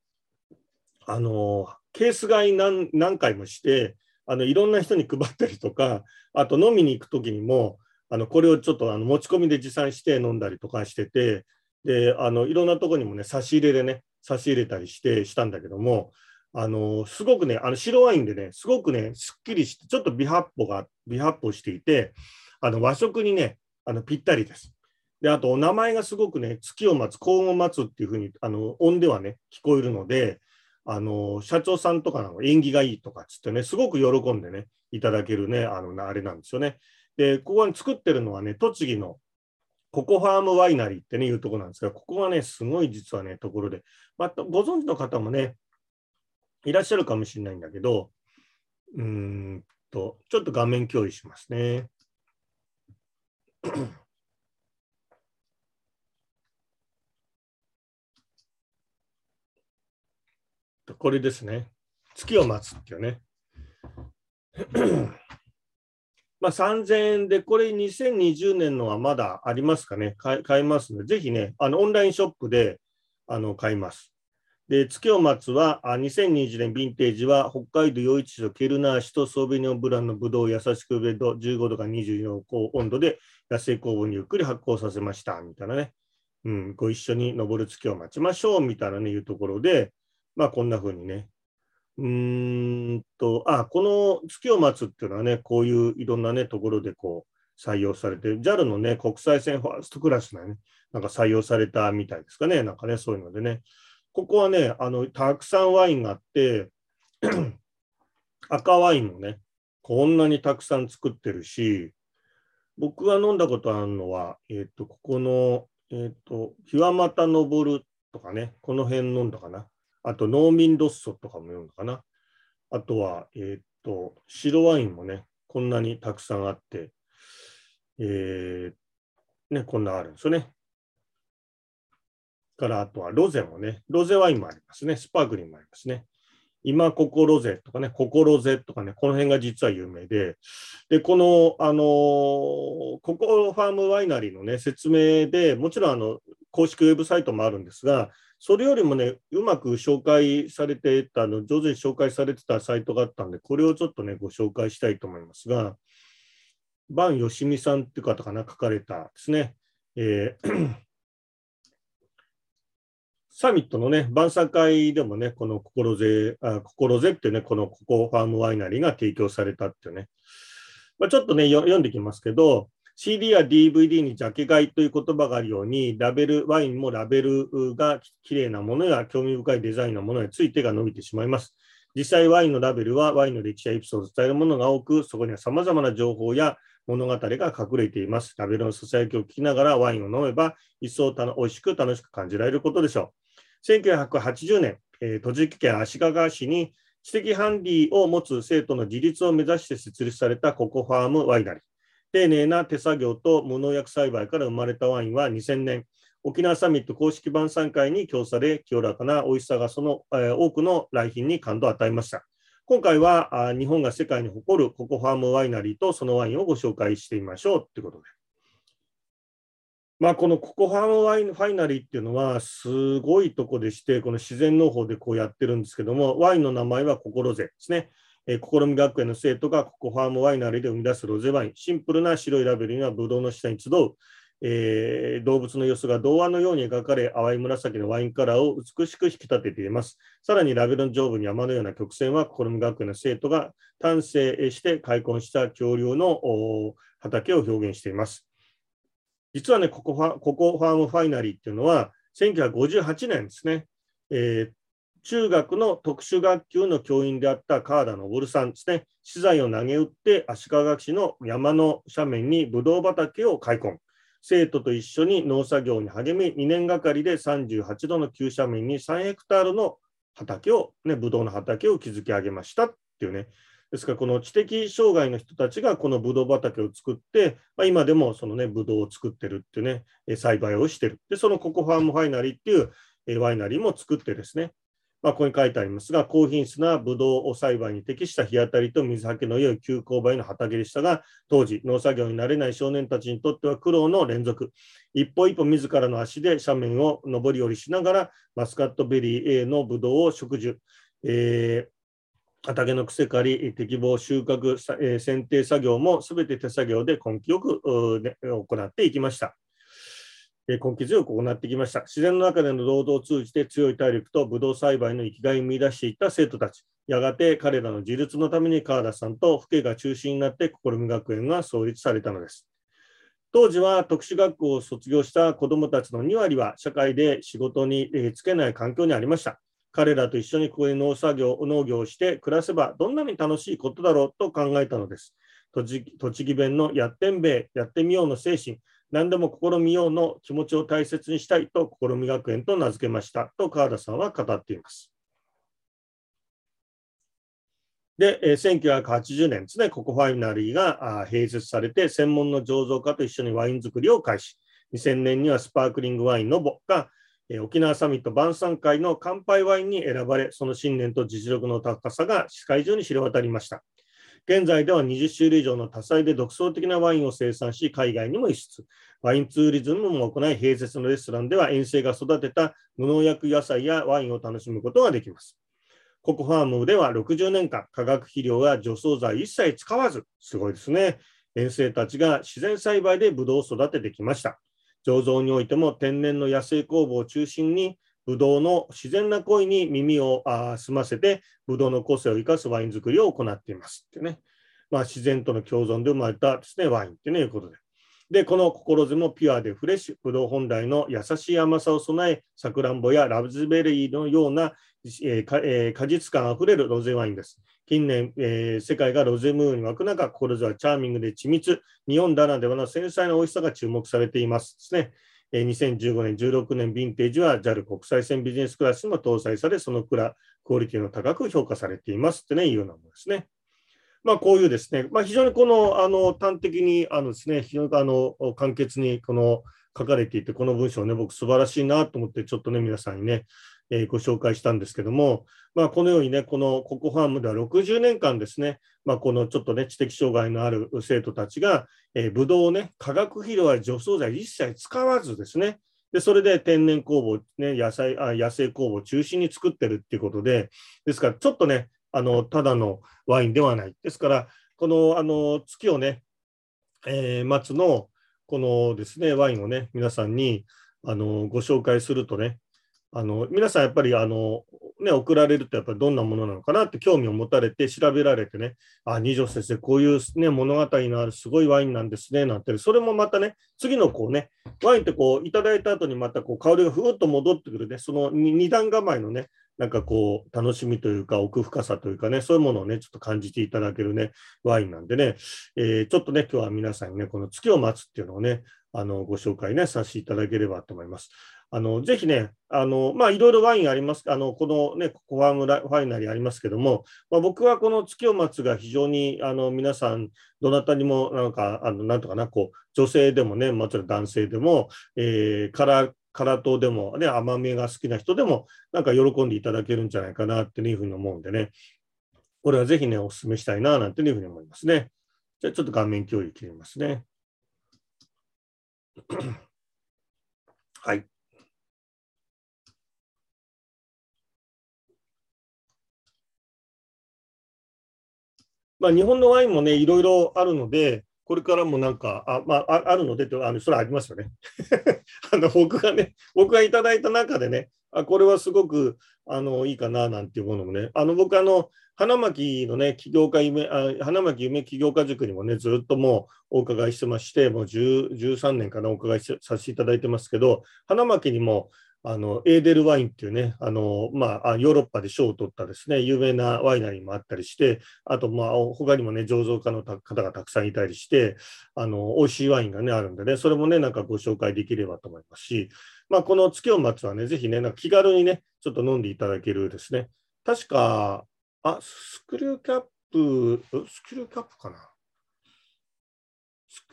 あの、ケース買い何何回もして、あのいろんな人に配ったりとか、あと飲みに行く時にも、あのこれをちょっとあの持ち込みで持参して飲んだりとかしてて、であのいろんなとこにもね、差し入れでね、差し入れたりしてしたんだけども、あのすごくね、あの白ワインでね、すごくね、すっきりして、ちょっと微発泡が、微発泡していて、あの和食にね、あのぴったりです。で、あとお名前がすごくね、月を待つ、幸運を待つっていうふうに、あの音ではね、聞こえるので、あの、社長さんとかの縁起がいいとかっつってね、すごく喜んでね、いただけるね、あの、あれなんですよね。で、ここに作ってるのはね、栃木のココファームワイナリーってね、いうところなんですが、ここはね、すごい実はね、ところで、またご存知の方もね、いらっしゃるかもしれないんだけど、うんと、ちょっと画面共有しますね。これですね。月を待つっていうね。[clears throat] まあ3000円で、これ2020年のはまだありますかね。買いますので、ぜひね、あのオンラインショップであの買います。で、月を待つは、あ2020年ヴィンテージは、北海道余市所ケルナー市とソーベニオンブランのブドウ優しくベッド15度から24度温度で野生酵母にゆっくり発酵させました、みたいなね。うん、ご一緒に登る月を待ちましょう、みたいなね、いうところで、まあ、こんな風にね。うんと、あ、この月を待つっていうのはね、こういういろんなね、ところでこう採用されて、JAL のね、国際線ファーストクラスのね、なんか採用されたみたいですかね、なんかね、そういうのでね。ここはね、あの、たくさんワインがあって、[clears throat] 赤ワインもね、こんなにたくさん作ってるし、僕が飲んだことあるのは、えっ、ー、と、ここの、えっ、ー、と、日はまた登るとかね、この辺飲んだかな。あと農民ロッソとかも読むのかな。あとは、えー、っと、白ワインもね、こんなにたくさんあって、えー、ね、こんなあるんですよね。から、あとはロゼもね、ロゼワインもありますね。スパークリンもありますね。今ここロゼとかね、ここロゼとかね、この辺が実は有名で、で、この、あのー、ここファームワイナリーのね、説明でもちろんあの、公式ウェブサイトもあるんですが、それよりもね、うまく紹介されてたの、上手に紹介されてたサイトがあったんで、これをちょっとね、ご紹介したいと思いますが、バン・ヨシミさんっていう方かな、書かれたですね、えー [clears throat] サミットのね、晩餐会でもね、この心ぜ、あ心ぜってね、このココファームワイナリーが提供されたっていうね、まあ、ちょっとね、読んできますけど、CD や DVD にジャケ買いという言葉があるように、ラベル、ワインもラベルがきれいなものや興味深いデザインのものについてが伸びてしまいます。実際、ワインのラベルはワインの歴史やエピソードを伝えるものが多く、そこには様々な情報や物語が隠れています。ラベルのささやきを聞きながらワインを飲めば、一層たの美味しく楽しく感じられることでしょう。1980年、えー、栃木県足利市に知的ハンディを持つ生徒の自立を目指して設立されたココファームワイナリー。丁寧な手作業と無農薬栽培から生まれたワインは2000年、沖縄サミット公式晩餐会に供され、清らかな美味しさがその、えー、多くの来賓に感動を与えました。今回はあ日本が世界に誇るココファームワイナリーとそのワインをご紹介してみましょうということで。まあ、このココファームワインファイナリーっていうのはすごいとこでして、この自然農法でこうやってるんですけども、ワインの名前はココロゼですね。えー、試み学園の生徒がココファームワイナリーで生み出すロゼワイン、シンプルな白いラベルにはブドウの下に集うえー、動物の様子が童話のように描かれ、淡い紫のワインカラーを美しく引き立てています。さらにラベルの上部に山のような曲線は、心む学園の生徒が丹精して開墾した恐竜の畑を表現しています。実はね、ここファここファームファイナリーっていうのは、1958年ですね、えー、中学の特殊学級の教員であった川田昇さんですね、資材を投げ打って足利市の山の斜面にブドウ畑を開墾。生徒と一緒に農作業に励み、2年がかりで38度の急斜面に3ヘクタールの畑を、ね、ブドウの畑を築き上げましたっていうね。ですから、この知的障害の人たちがこのブドウ畑を作って、まあ、今でもそのね、ブドウを作ってるっていうね、栽培をしてる。で、そのココファームファイナリーっていうワイナリーも作ってですね、まあ、ここに書いてありますが、高品質なブドウを栽培に適した日当たりと水はけの良い急勾配の畑でしたが、当時、農作業に慣れない少年たちにとっては苦労の連続。一歩一歩自らの足で斜面を上り下りしながら、マスカットベリー A のブドウを植樹。えー、畑の癖刈り、適防、収穫、えー、剪定作業もすべて手作業で根気よく、行っていきました。根気強く行ってきました。自然の中での労働を通じて強い体力とブドウ栽培の生きがいを見出していった生徒たち。やがて彼らの自立のために川田さんと父兄が中心になって試み学園が創立されたのです。当時は特殊学校を卒業した子どもたちの2割は社会で仕事に就けない環境にありました。彼らと一緒にここで農作業、農業をして暮らせばどんなに楽しいことだろうと考えたのです。栃木弁のやってんべえ、やってみようの精神、何でも試みようの気持ちを大切にしたいと試み学園と名付けましたと川田さんは語っています。で、1980年ですね、ココファイナリーが併設されて、専門の醸造家と一緒にワイン作りを開始。2000年にはスパークリングワインのボが沖縄サミット晩餐会の乾杯ワインに選ばれ、その信念と実力の高さが世界中に知れ渡りました。現在では20種類以上の多彩で独創的なワインを生産し、海外にも輸出。ワインツーリズムも行い、併設のレストランでは遠征が育てた無農薬野菜やワインを楽しむことができます。ココファームでは60年間、化学肥料や除草剤一切使わず、すごいですね。遠征たちが自然栽培でブドウを育ててきました。醸造においても天然の野生酵母を中心にブドウの自然な声に耳を澄ませて、ブドウの個性を生かすワイン作りを行っていますってね。まあ、自然との共存で生まれたですね、ワインってね、いうことで。で、この心ずもピュアでフレッシュ、ブドウ本来の優しい甘さを備え、さくらんぼやラブズベリーのような、えーえー、果実感あふれるロゼワインです。近年、えー、世界がロゼムーンに沸く中、心ずはチャーミングで緻密、日本ならではの繊細な美味しさが注目されていますですね。2015年、16年ヴィンテージは JAL 国際線ビジネスクラスにも搭載され、そのくらクオリティの高く評価されていますってね、いうようなものですね。まあ、こういうですね、まあ、非常にこのあの端的にあのです、ね、非常にあの簡潔にこの書かれていて、この文章ね、僕、素晴らしいなと思って、ちょっとね、皆さんにね、えー、ご紹介したんですけども、まあ、このようにね、このココファームでは60年間ですね、まあ、このちょっとね、知的障害のある生徒たちが、えー、ブドウをね、化学肥料や除草剤一切使わずですね、でそれで天然酵母、ね、野菜あ野生酵母を中心に作ってるっていうことで、ですからちょっとね、あのただのワインではない。ですから、このあの月をね、えー、待つのこのですね、ワインをね、皆さんにあのご紹介するとね、あの皆さんやっぱりあの、ね、送られるとやっぱりどんなものなのかなって興味を持たれて調べられてね、あ、二条先生、こういう、ね、物語のあるすごいワインなんですね、なんて、それもまたね、次のこうね、ワインってこういただいた後にまたこう香りがふーっと戻ってくるね、その二段構えのね、なんかこう、楽しみというか、奥深さというかね、そういうものをね、ちょっと感じていただけるね、ワインなんでね、えー、ちょっとね、今日は皆さんにね、この月を待つっていうのをね、あのご紹介ね、させていただければと思います。あのぜひね、あのまあ、いろいろワインあります、あのこのね、ココファームファイナリーありますけども、まあ、僕はこの月を待つが非常にあの皆さん、どなたにもなんか、あのなんとかな、こう女性でもね、もちろん男性でも、えー、カラカラ糖でも、ね、甘みが好きな人でも、なんか喜んでいただけるんじゃないかなっていうふうに思うんでね、これはぜひね、お勧めしたいな、なんていうふうに思いますね。じゃあちょっと画面共有切りますね。[clears throat] はい。まあ、日本のワインもね、いろいろあるので、これからもなんか、あ,、まあ、あるのでと、あのそれありますよね。[laughs] あの僕がね、僕がいただいた中でね、あこれはすごくあのいいかななんていうものもね、あの僕あの、花巻のね、起業家夢、あ花巻夢起業家塾にもね、ずっともうお伺いしてまして、もう13年かな、お伺いさせていただいてますけど、花巻にもあのエーデルワインっていうね、あのまあ、ヨーロッパで賞を取ったですね、有名なワイナリーもあったりして、あと、まあ、他にもね、醸造家の方がたくさんいたりして、あの美味しいワインがね、あるんでね、それもね、なんかご紹介できればと思いますし、まあ、この月を待つはね、ぜひね、なんか気軽にね、ちょっと飲んでいただけるですね、確か、あ、スクリューキャップ、スクリューキャップかな？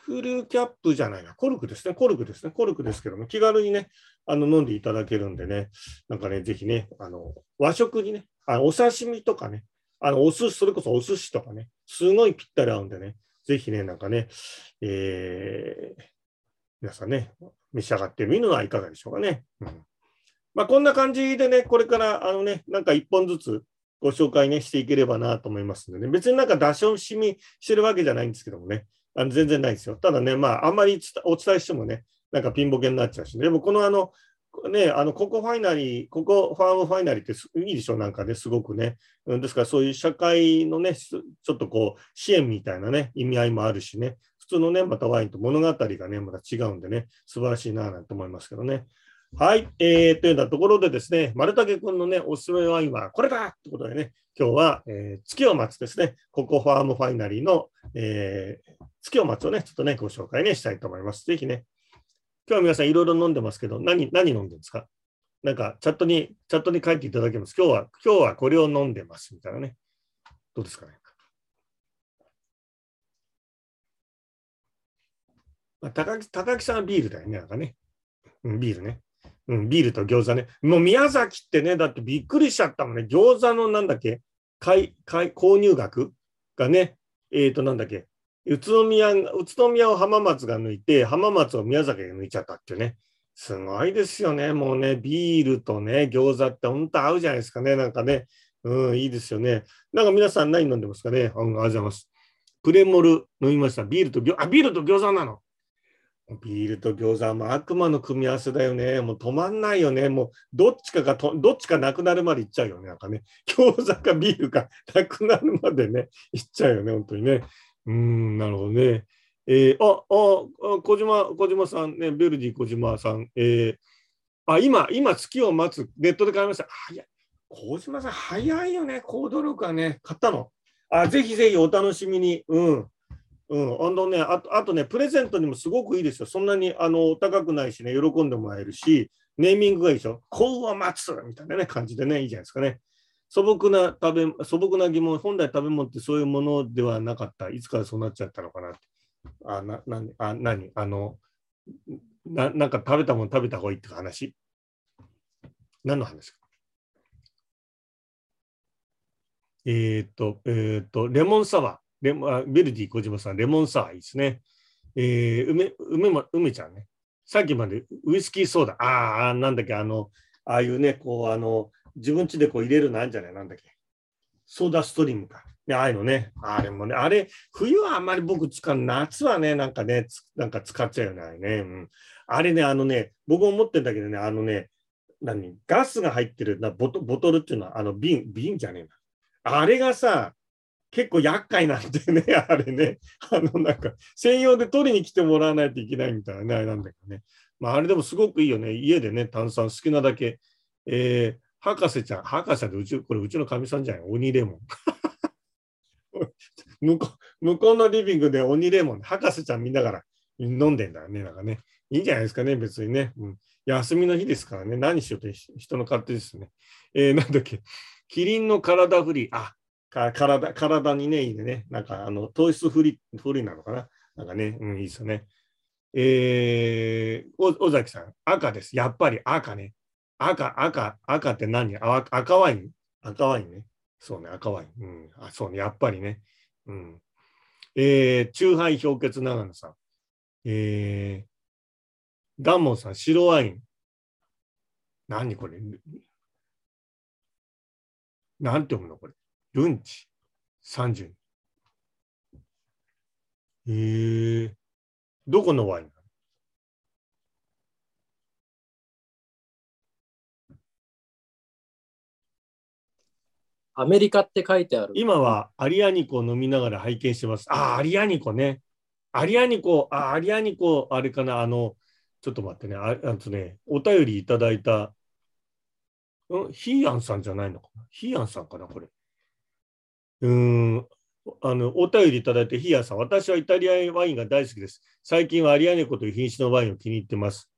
クリューキャップじゃないな、コルクですね、コルクですね、コルクですけども、気軽にね、あの飲んでいただけるんでね、なんかね、ぜひね、あの和食にね、あのお刺身とかね、あのお寿司、それこそお寿司とかね、すごいぴったり合うんでね、ぜひね、なんかね、えー、皆さんね、召し上がってみるのはいかがでしょうかね。うん。まあ、こんな感じでね、これからあのね、なんか一本ずつご紹介ね、していければなと思いますのでね、別になんか出し惜しみしてるわけじゃないんですけどもね、あの全然ないですよ。ただね、まあ、あんまりお伝えしてもね、なんかピンボケになっちゃうし、でもこのあの、ね、あの、ここファイナリー、ここファームファイナリーっていいでしょなんかね、すごくね。ですからそういう社会のね、ちょっとこう、支援みたいなね、意味合いもあるしね、普通のね、またワインと物語がね、また違うんでね、素晴らしいななんて思いますけどね。はい、えー、というようなところでですね、丸竹君のね、おすすめワインはこれだということでね、今日は、えー、月を待つですね、ここファームファイナリーの、えー、月を待つをね、ちょっとね、ご紹介ね、したいと思います。ぜひね、今日は皆さんいろいろ飲んでますけど、何、何飲んでるんですか？なんか、チャットに、チャットに書いていただけます。今日は、今日はこれを飲んでますみたいなね。どうですかね？まあ、高木高木さんはビールだよね、なんかね。うん、ビールね。うん、ビールと餃子ね。もう宮崎ってね、だってびっくりしちゃったもんね。餃子のなんだっけ？買い、買い、購入額がね、えっ、ー、と、なんだっけ？宇都宮、宇都宮を浜松が抜いて、浜松を宮崎が抜いちゃったっていうね。すごいですよね。もうね、ビールとね、餃子って本当合うじゃないですかね。なんかね。うん、いいですよね。なんか皆さん何飲んでますかね？ありがとうございます。プレモル飲みました。ビールと餃子、あ、ビールと餃子なの。ビールと餃子も悪魔の組み合わせだよね。もう止まんないよね。もうどっちかがと、どっちかなくなるまでいっちゃうよね。なんかね。餃子かビールかなくなるまでね、いっちゃうよね。本当にね。うん、なるほどね。えー、あ、あ、小島、小島さんね、ベルディ小島さん。えー、あ、今、今、月を待つ。ネットで買いました。あ、いや、小島さん、早いよね。行動力はね、買ったの。あ、ぜひぜひお楽しみに。うん。うん、あのねあと、あとね、プレゼントにもすごくいいですよ。そんなにあの高くないしね、喜んでもらえるし、ネーミングがいいでしょ。幸運を待つみたいな、ね、感じでね、いいじゃないですかね。素朴な食べ素朴な疑問、本来食べ物ってそういうものではなかった。いつからそうなっちゃったのかなって。あ、な、なあ何？あのな、なんか食べたもの食べた方がいいって話？何の話かえっ、と、えっ、と、レモンサワー。レモあベルディ小島さん、レモンサワーいいですね。えー、梅、梅も、梅ちゃんね。さっきまでウイスキーソーダ。ああ、なんだっけ、あの、ああいうね、こう、あの、自分家でこう入れるのあるんじゃない？なんだっけ？ソーダストリームか。ね、ああいうのね。あれもね、あれ、冬はあんまり僕使う、夏はね、なんかね、なんか使っちゃうよね、あれね。うん、あれね、あのね、僕思ってんだけどね、あのね、何、ガスが入ってるなボトボトルっていうのは、あの瓶、瓶じゃねえな。あれがさ、結構厄介なんでね、[laughs] あれね、あのなんか専用で取りに来てもらわないといけないみたいなね、あれなんだけどね。まあ、あれでもすごくいいよね。家でね、炭酸好きなだけ。えー、博士ちゃん、博士でうち、これうちのかみさんじゃない？鬼レモン。[laughs] 向こう向こうのリビングで鬼レモン、博士ちゃん見ながら飲んでんだよね、なんかね。いいんじゃないですかね、別にね。うん、休みの日ですからね、何しようと人の勝手ですね。えー、なんだっけ、キリンの体フリー、あ、か体体にね、いいね。なんか、あの、糖質フリー、フリーなのかな。なんかね、うん、いいですよね。えー、尾崎さん、赤です。やっぱり赤ね。赤、赤、赤って何？赤ワイン？赤ワインね。そうね、赤ワイン。うん。あ、そうね、やっぱりね。うん。えー、中杯氷結長野さん。えー、ダンモンさん、白ワイン。何これ？なんて読むのこれ？ルンチ？30。えー、どこのワインアメリカって書いてある。今はアリアニコを飲みながら拝見してます。あ、アリアニコね。アリアニコ、あ、アリアニコ、あれかな、あの、ちょっと待ってね、ああとね、お便りいただいた、うん、ヒーアンさんじゃないのかな？ヒーアンさんかな、これ。うーん、あの、お便りいただいて、ヒーアンさん、私はイタリアワインが大好きです。最近はアリアニコという品種のワインを気に入ってます。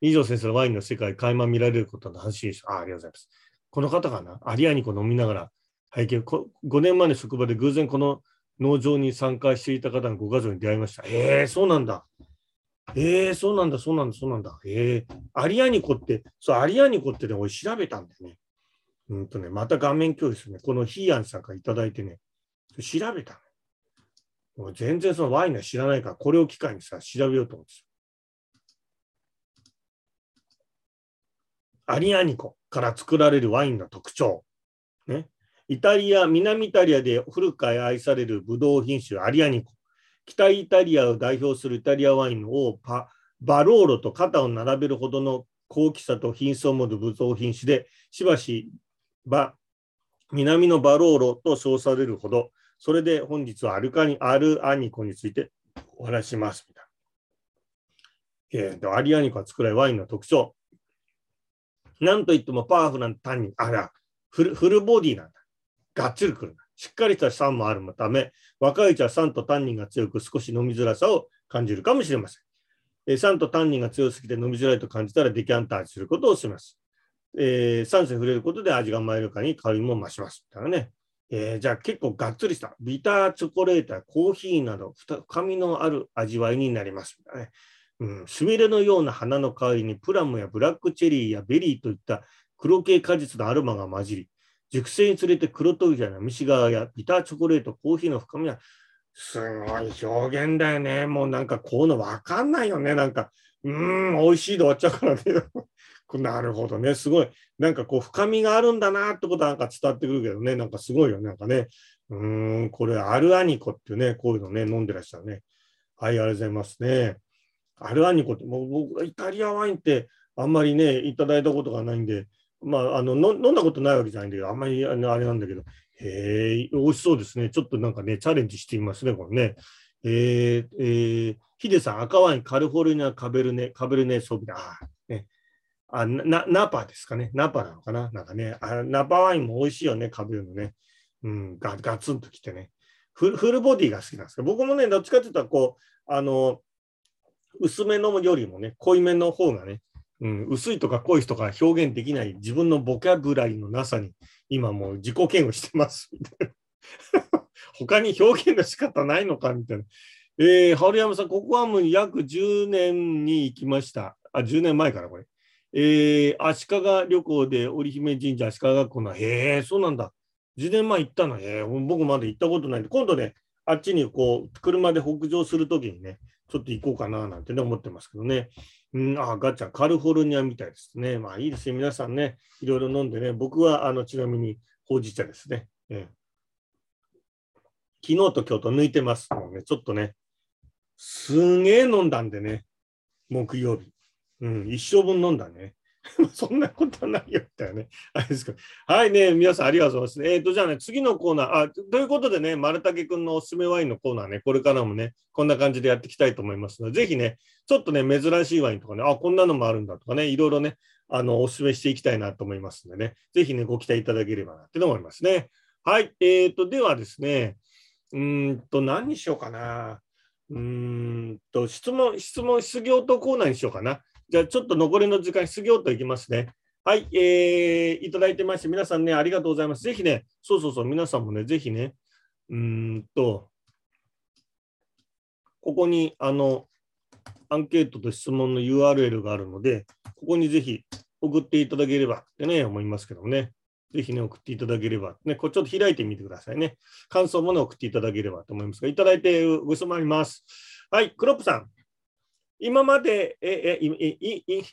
二条先生のワインの世界、垣間見られることの安心です。あありがとうございます。この方かな、アリアニコ飲みながら拝見、5年前の職場で偶然この農場に参加していた方のご家族に出会いました。えー、そうなんだ。えー、そうなんだ、そうなんだ、そうなんだ。えー、アリアニコって、そう、アリアニコってね、俺調べたんだよね。うんとね、また画面共有すね。このヒーアンさんからいただいてね、調べたの。全然そのワインは知らないから、これを機会にさ、調べようと思ってアリアニコから作られるワインの特徴。ね、イタリア、南イタリアで古くから愛されるブドウ品種アリアニコ。北イタリアを代表するイタリアワインをパバローロと肩を並べるほどの高貴さと品質を持つブドウ品種で、しばしば南のバローロと称されるほど、それで本日はアルカニアルアニコについてお話します。みたいなえー、アリアニコが作られるワインの特徴。なんといってもパワフルなタンニン、あら、フルフルボディなんだ。がっつりくるしっかりした酸もあるため、若いうちは酸とタンニンが強く少し飲みづらさを感じるかもしれません。えー、酸とタンニンが強すぎて飲みづらいと感じたらディキャンターすることをします。えー、酸素に触れることで味がまろやかに香りも増します。だからね。えー、じゃあ結構がっつりしたビターチョコレートやコーヒーなど深みのある味わいになります。ねうん、スミレのような花の香りにプラムやブラックチェリーやベリーといった黒系果実のアロマが混じり、熟成につれて黒トゲや虫側やビターチョコレート、コーヒーの深みは、すごい表現だよね。もうなんかこういうのわかんないよね。なんか、うーん、美味しいで終わっちゃうからね。[laughs] なるほどね。すごい。なんかこう深みがあるんだなってことはなんか伝わってくるけどね。なんかすごいよね。なんかね。うーん、これアリアニコっていうね、こういうのね、飲んでらっしゃるね。はい、ありがとうございますね。アルアニコって、もう僕、イタリアワインってあんまりね、いただいたことがないんで、まあ、あの飲んだことないわけじゃないんだけど、あんまりあれなんだけど、へえ、美味しそうですね。ちょっとなんかね、チャレンジしてみますね、これね。えー、えー、ヒデさん、赤ワイン、カリフォルニア、カベルネ、カベルネソビダ。あ、ね。あ、な、ナパですかね。ナパなのかな？なんかね。あナパワインも美味しいよね、カベルのね。うん、ガガツンときてね。フルボディが好きなんですけど、僕もね、どっちかというと、こう、あの、薄めのよりもね、濃いめの方がね、うん、薄いとか濃いとか表現できない自分のボキャブラリーのなさに今もう自己嫌悪してます。[laughs] 他に表現の仕方ないのかみたいな。えー、春山さん、ここはもう約10年に行きました。あ、10年前からこれ。えー、足利旅行で織姫神社足利学校の、へえ、そうなんだ。10年前行ったの、へえ、僕まだ行ったことないんで、今度ね、あっちにこう、車で北上するときにね、ちょっと行こうかななんてね、思ってますけどね。うん、あ、ガチャ、カルフォルニアみたいですね。まあいいですね。皆さんね、いろいろ飲んでね。僕は、あの、ちなみに、ほうじ茶ですね。え昨日と今日と抜いてます。もうね、ちょっとね、すげえ飲んだんでね、木曜日。うん、一生分飲んだね。[laughs] そんなことはないよってね。あれですか。はいね、皆さんありがとうございます。えっ、ー、と、じゃあね、次のコーナー、あ、ということでね、丸竹くんのおすすめワインのコーナーね、これからもね、こんな感じでやっていきたいと思いますので、ぜひね、ちょっとね、珍しいワインとかね、あ、こんなのもあるんだとかね、いろいろね、あの、おすすめしていきたいなと思いますのでね、ぜひね、ご期待いただければなって思いますね。はい。えっ、ー、と、ではですね、うんと、何にしようかな。うーんと、質問、質問、質疑応答コーナーにしようかな。じゃあ、ちょっと残りの時間、質疑応答いきますね。はい、えー、いただいてまして、皆さんね、ありがとうございます。ぜひね、そうそうそう、皆さんもね、ぜひね、うんと、ここに、あの、アンケートと質問の URL があるので、ここにぜひ送っていただければってね、思いますけどもね。ぜひね、送っていただければ。ね、こちょっと開いてみてくださいね。感想もね、送っていただければと思いますが、いただいてご質問あります。はい、クロップさん。今まで、え、え、い、い、い、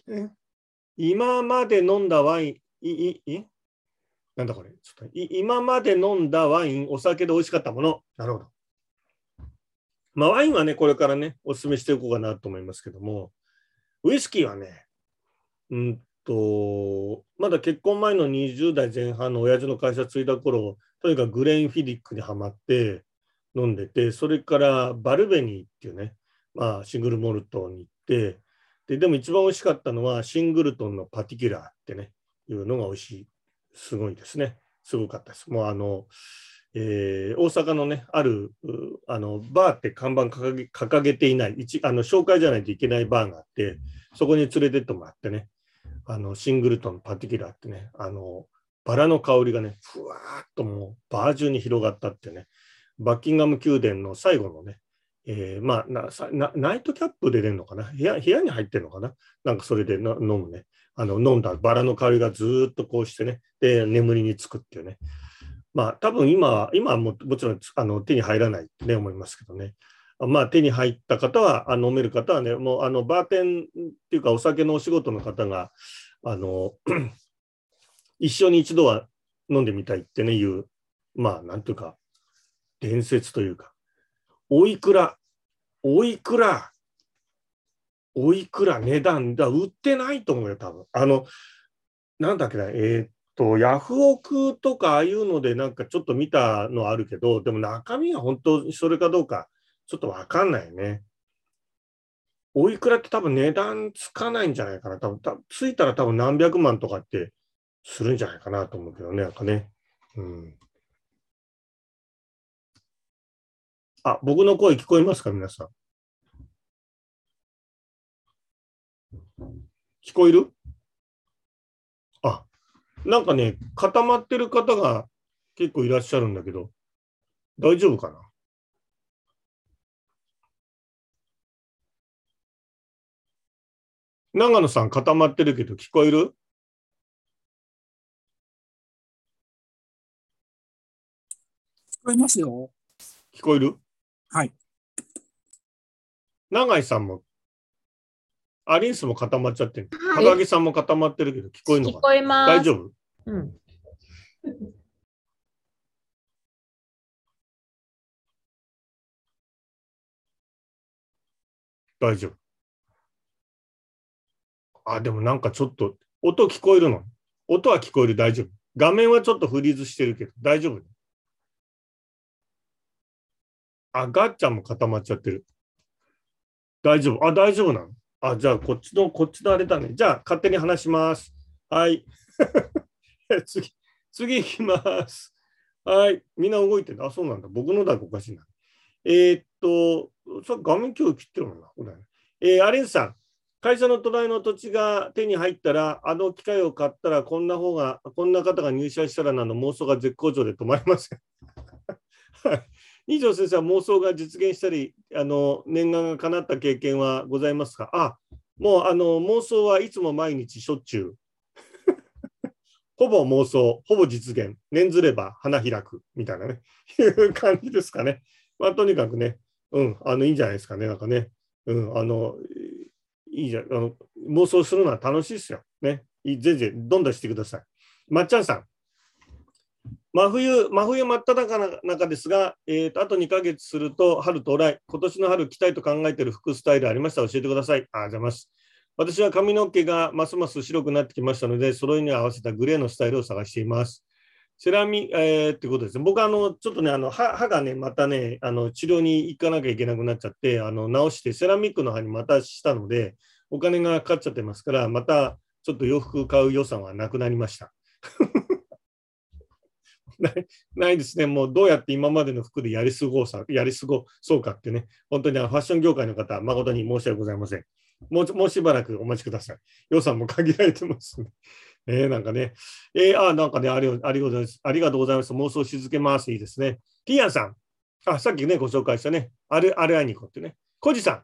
今まで飲んだワイン、い、い、い？なんだこれ？ちょっとい今まで飲んだワイン、お酒で美味しかったもの。なるほど。まあ、ワインはね、これからね、お勧めしていこうかなと思いますけども、ウイスキーはね、うんと、まだ結婚前の20代前半の親父の会社継いだ頃、とにかくグレインフィディックにはまって飲んでて、それからバルベニーっていうね、まあ、シングルモルトに行ってで、でも一番美味しかったのはシングルトンのパティキュラーってね、いうのが美味しい。すごいですね。すごかったです。もうあの、えー、大阪のね、あるあのバーって看板掲げ掲げていない一あの、紹介じゃないといけないバーがあって、そこに連れてってもらってね、あのシングルトンパティキュラーってね、あのバラの香りがね、ふわーっともうバー中に広がったってね、バッキンガム宮殿の最後のね、えー、まあなな、ナイトキャップで出るのかな？部屋部屋に入ってるのかな？なんかそれで飲むね。あの飲んだバラの香りがずっとこうしてね、で、眠りにつくっていうね。まあ、多分今は、今はももちろんあの手に入らないってね、思いますけどね。まあ、手に入った方は、あ飲める方はね、もうあのバーテンっていうか、お酒のお仕事の方が、あの [clears throat] 一生に一度は飲んでみたいってね、いう、まあ、なんていうか、伝説というか、おいくら、おいくら、おいくら値段だ、売ってないと思うよ、多分あの、なんだっけな、えー、っと、ヤフオクとかああいうのでなんかちょっと見たのあるけど、でも中身が本当にそれかどうか、ちょっとわかんないね。おいくらって多分値段つかないんじゃないかな。多分ついたら多分何百万とかってするんじゃないかなと思うけどね、なんかね。うん。あ、僕の声聞こえますか、皆さん？聞こえる？あ、なんかね、固まってる方が結構いらっしゃるんだけど、大丈夫かな？長野さん固まってるけど聞こえる？聞こえますよ。聞こえる？はい。永井さんも、アリンスも固まっちゃってる。高木さんも固まってるけど聞こえるのか聞こえます。大丈夫？うん。大丈夫。あ、でもなんかちょっと、音聞こえるの？音は聞こえる、大丈夫。画面はちょっとフリーズしてるけど、大丈夫あ、ガッチャンも固まっちゃってる。大丈夫。あ、大丈夫なの？あ、じゃあ、こっちの、こっちのあれだね。じゃあ、勝手に話します。はい。[laughs] 次、次行きます。はい。みんな動いてる。あ、そうなんだ。僕のだけおかしいな。えー、っと、さ画面今日切ってるもんな。これえー、アレンさん。会社の隣の土地が手に入ったら、あの機械を買ったら、こんな方が、こんな方が入社したらなの妄想が絶好調で止まりません。[laughs] 二条先生は妄想が実現したり、あの念願が叶った経験はございますか？あ、もうあの妄想はいつも毎日しょっちゅう。[laughs] ほぼ妄想、ほぼ実現、念ずれば花開くみたいなね、いう感じですかね。まあ、とにかくね、うん、あのいいんじゃないですかね、なんかね、うん、あの、いいじゃ、あの妄想するのは楽しいですよ。ね、全然、どんどんしてください。まっちゃんさん。真冬、真冬真っ只中ですが、えーと、あと2ヶ月すると春到来、今年の春着たいと考えている服スタイルありましたら教えてください。ありがとうございます。私は髪の毛がますます白くなってきましたので、揃いに合わせたグレーのスタイルを探しています。セラミ、えー、ってことですね。僕はあの、ちょっとね、あの歯歯がね、またね、あの治療に行かなきゃいけなくなっちゃって、あの直して、セラミックの歯にまたしたので、お金がかかっちゃってますから、またちょっと洋服買う予算はなくなりました。ないないですね。もうどうやって今までの服でやり過ごさ、やり過ごそうかってね、本当にあのファッション業界の方、誠に申し訳ございません。もうもうしばらくお待ちください。予算も限られてますね。[laughs] えー、なんかね、えー、あ、なんかね、ありありがとうございます。ありがとうございます。妄想し続けます。いいですね。ティアンさん。あ、さっきね、ご紹介したね。あれ、あれアニコってね。コジさん。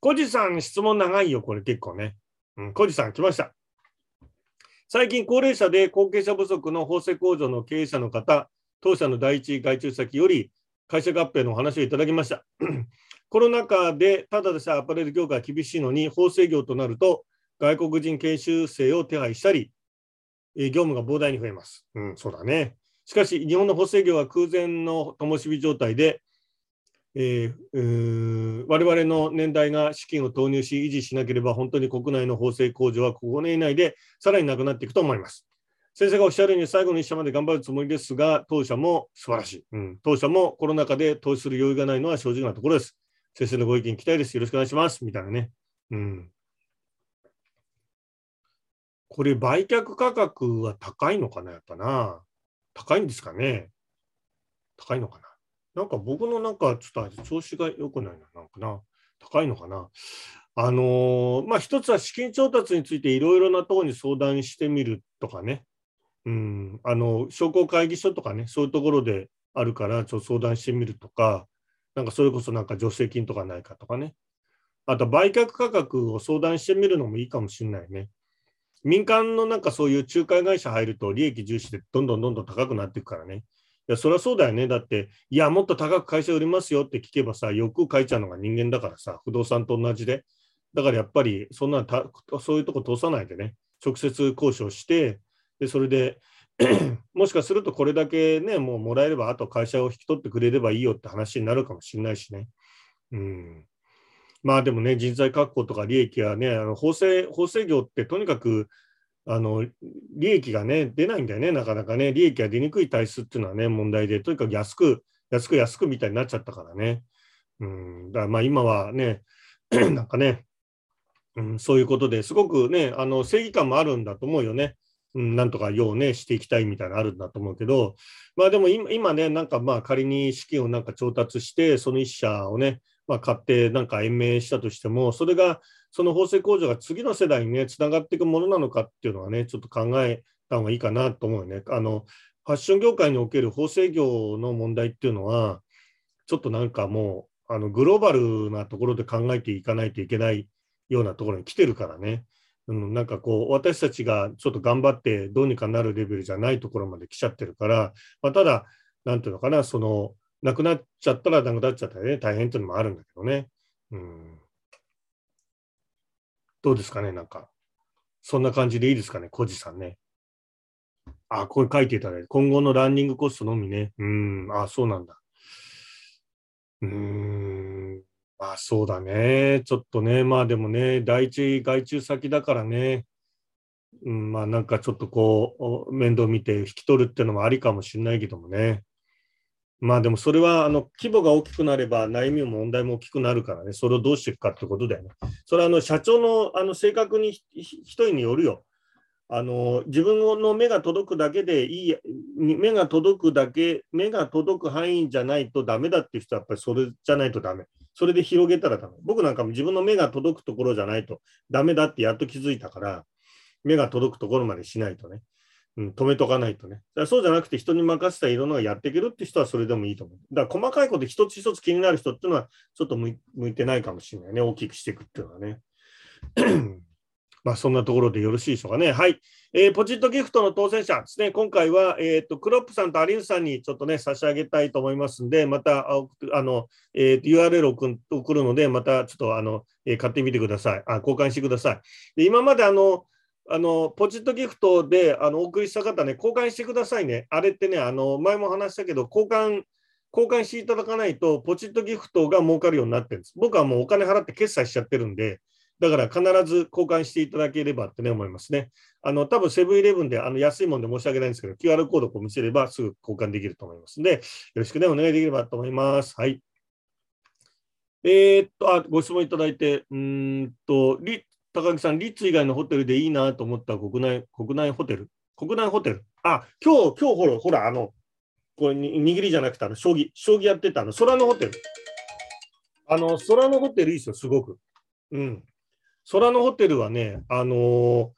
コジさん、質問長いよ、これ結構ね。うん、コジさん来ました。最近、高齢者で後継者不足の法制工場の経営者の方、当社の第一外注先より会社合併のお話をいただきました。[clears throat] コロナ禍でただでさえアパレル業界厳しいのに、法制業となると、外国人研修生を手配したり、業務が膨大に増えます。うん、そうだね。しかし、日本の法制業は空前の灯火状態で、えー、我々の年代が資金を投入し、維持しなければ、本当に国内の法制工場は5年以内でさらになくなっていくと思います。先生がおっしゃるように、最後の1社まで頑張るつもりですが、当社も素晴らしい。うん、当社もコロナ禍で投資する余裕がないのは正直なところです。先生のご意見聞きたいです。よろしくお願いします。みたいなね。うん。これ、売却価格は高いのかな、やっぱな。高いんですかね。高いのかな。なんか僕のなんかちょっと調子が良くないな、なんかな。高いのかな。あのー、まあ、一つは資金調達についていろいろなところに相談してみるとかね。うん、あの、商工会議所とかね、そういうところであるから、ちょっと相談してみるとか、なんかそれこそなんか助成金とかないかとかね。あと売却価格を相談してみるのもいいかもしれないね。民間のなんかそういう仲介会社入ると利益重視でどんどんどんどん高くなっていくからね。いや、そりゃそうだよね。だって、いや、もっと高く会社売りますよって聞けばさ、欲を書いちゃうのが人間だからさ、不動産と同じで。だからやっぱり、そんなた、そういうとこ通さないでね、直接交渉して、で、それで [clears throat] もしかするとこれだけね、もうもらえれば、あと会社を引き取ってくれればいいよって話になるかもしれないしね。うん。まあでもね、人材確保とか利益はね、あの法制法制業ってとにかくあの利益がね、出ないんだよね、なかなかね。利益が出にくい体質っていうのはね、問題で、とにかく安く、安く安くみたいになっちゃったからね。うん、だからまあ今はね、[clears throat] なんかね、うん、そういうことですごくね、あの正義感もあるんだと思うよね。うん、なんとか用をね、していきたいみたいなのあるんだと思うけど、まあでも今ね、なんかまあ仮に資金をなんか調達して、その一社をね、まあ買ってなんか延命したとしても、それがその縫製工場が次の世代にね、つながっていくものなのかっていうのはね、ちょっと考えた方がいいかなと思うよね。あの、ファッション業界における縫製業の問題っていうのは、ちょっとなんかもう、あのグローバルなところで考えていかないといけないようなところに来てるからね。うん、なんかこう、私たちがちょっと頑張ってどうにかなるレベルじゃないところまで来ちゃってるから、まあ、ただ、なんていうのかな、その、なくなっちゃったらなくなっちゃったらね、大変っていうのもあるんだけどね。うんどうですかね、なんか。そんな感じでいいですかね、小路さんね。あ、これ書いていただいて、今後のランニングコストのみね。うん、あ、そうなんだ。うーん、まあそうだね。ちょっとね、まあでもね、第一外注先だからね、うん、まあなんかちょっとこう、面倒見て引き取るっていうのもありかもしれないけどもね。まあでもそれはあの規模が大きくなれば悩みも問題も大きくなるからね、それをどうしていくかってことだよね。それはあの社長のあの性格に一人によるよ。あの自分の目が届くだけでいい、目が届くだけ、目が届く範囲じゃないとダメだっていう人はやっぱりそれじゃないとダメ。それで広げたらダメ。僕なんかも自分の目が届くところじゃないとダメだってやっと気づいたから、目が届くところまでしないとね。うん、止めとかないとね。だそうじゃなくて人に任せたいろんなのがやっていけるって人はそれでもいいと思う。だから細かいこと一つ一つ気になる人っていうのはちょっと向いてないかもしれないね。大きくしていくっていうのはね。[clears throat] まあそんなところでよろしいでしょうかね。はい。えー、ポチットギフトの当選者ですね。今回は、えーと、クロップさんとアリンさんにちょっとね、差し上げたいと思いますんで、またあの、えー、URL を送るので、またちょっとあの、え、買ってみてください。あ交換してください。で今まであの、あの、ポチットギフトであのお送りした方ね、交換してくださいね。あれってね、あの、前も話したけど、交換、交換していただかないと、ポチットギフトが儲かるようになってるんです。僕はもうお金払って決済しちゃってるんで、だから必ず交換していただければってね、思いますね。あの、多分セブンイレブンであの安いもんで申し訳ないんですけど、QR コードを見せればすぐ交換できると思いますので、よろしくね、お願いできればと思います。はい。えー、っと、あ、ご質問いただいて、うんと、高木さん、リッツ以外のホテルでいいなと思った国内国内ホテル？国内ホテル？あ、今日、今日ほら、ほら、あの、これに握りじゃなくて、あの、将棋、将棋やってたの、空のホテル。あの、空のホテルいいですよ、すごく。うん。空のホテルはね、あのー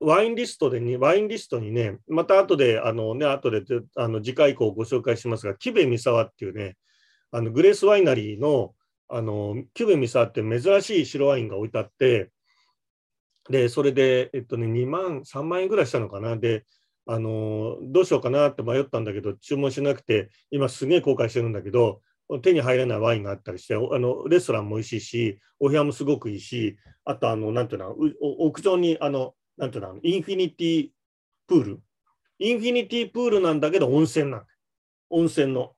ワインリストでに、ワインリストにね、また後で、あのね、後で、あの、次回以降ご紹介しますが、木部三沢っていうね、あの、グレースワイナリーの、あの、木部三沢って珍しい白ワインが置いてあって、で、それで、えっとね、2万、3万円ぐらいしたのかな。で、あの、どうしようかなって迷ったんだけど、注文しなくて、今すげえ後悔してるんだけど、手に入らないワインがあったりして、あのレストランも美味しいし、お部屋もすごくいいし、あと、あの、なんていうの、う屋上に、あの、なんていうの、インフィニティプール？インフィニティプールなんだけど温泉なんだ。温泉の、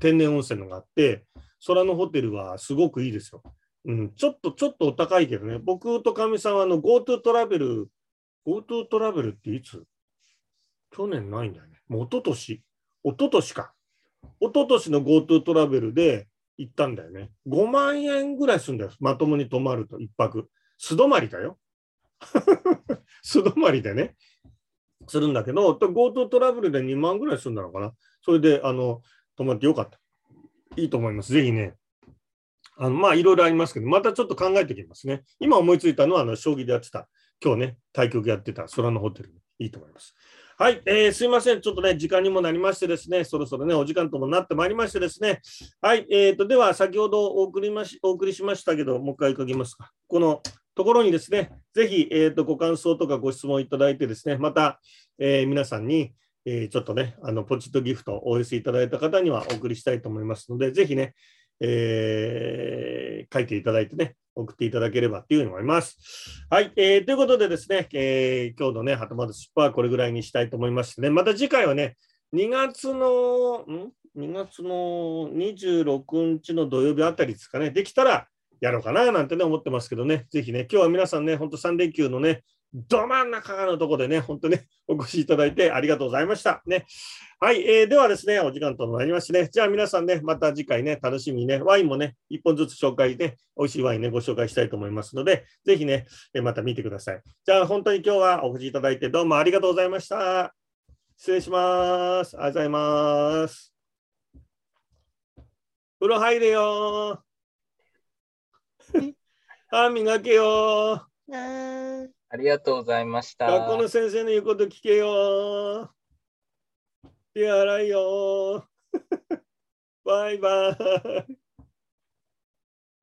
天然温泉のがあって、空のホテルはすごくいいですよ。うん、ちょっと、ちょっとお高いけどね、僕とかみさんはあの GoTo トラベル、GoTo トラベルっていつ？去年ないんだよね。もう一昨年一昨年か。一昨年の GoTo トラベルで行ったんだよね。5万円ぐらいするんだよ。まともに泊まると、一泊。素泊まりだよ。[laughs] 素泊まりでね。するんだけど、GoTo トラベルで2万ぐらいするんだろうかな。それで、あの、泊まってよかった。いいと思います。ぜひね。あのまあ、いろいろありますけど、またちょっと考えておきますね。今思いついたのは、あの将棋でやってた、今日ね、対局やってた空のホテル。いいと思います。はい、えーすいません。ちょっとね、時間にもなりましてですね、そろそろね、お時間ともなってまいりましてですね。はい、えーと、では、先ほどお送りましお送りしましたけど、もう一回書きますか。このところにですね、ぜひ、えーと、ご感想とかご質問いただいてですね、また、えー皆さんに、えーちょっとね、あのポチッとギフトをお寄せいただいた方にはお送りしたいと思いますので、ぜひね、えー書いていただいてね、送っていただければというふうに思います。はい、えーということでですね、えー今日のね、はとまるスッパーはこれぐらいにしたいと思いますね。また次回はね、2月の、ん ?2 月の26日の土曜日あたりですかね、できたらやろうかななんてね、思ってますけどね、ぜひね、今日は皆さんね、本当3連休のね、ど真ん中のところでね、本当ね、お越しいただいてありがとうございました。ね。はい、えーではですね、お時間となりましてね、じゃあ皆さんね、また次回ね、楽しみにね、ワインもね、1本ずつ紹介で、美味しいワインね、ご紹介したいと思いますので、ぜひね、えーまた見てください。じゃあ本当に今日はお越しいただいてどうもありがとうございました。失礼します。ありがとうございます。風呂入れよー。歯磨けよー。ありがとうございました。学校の先生の言うこと聞けよ。手洗いよ。バイバイ。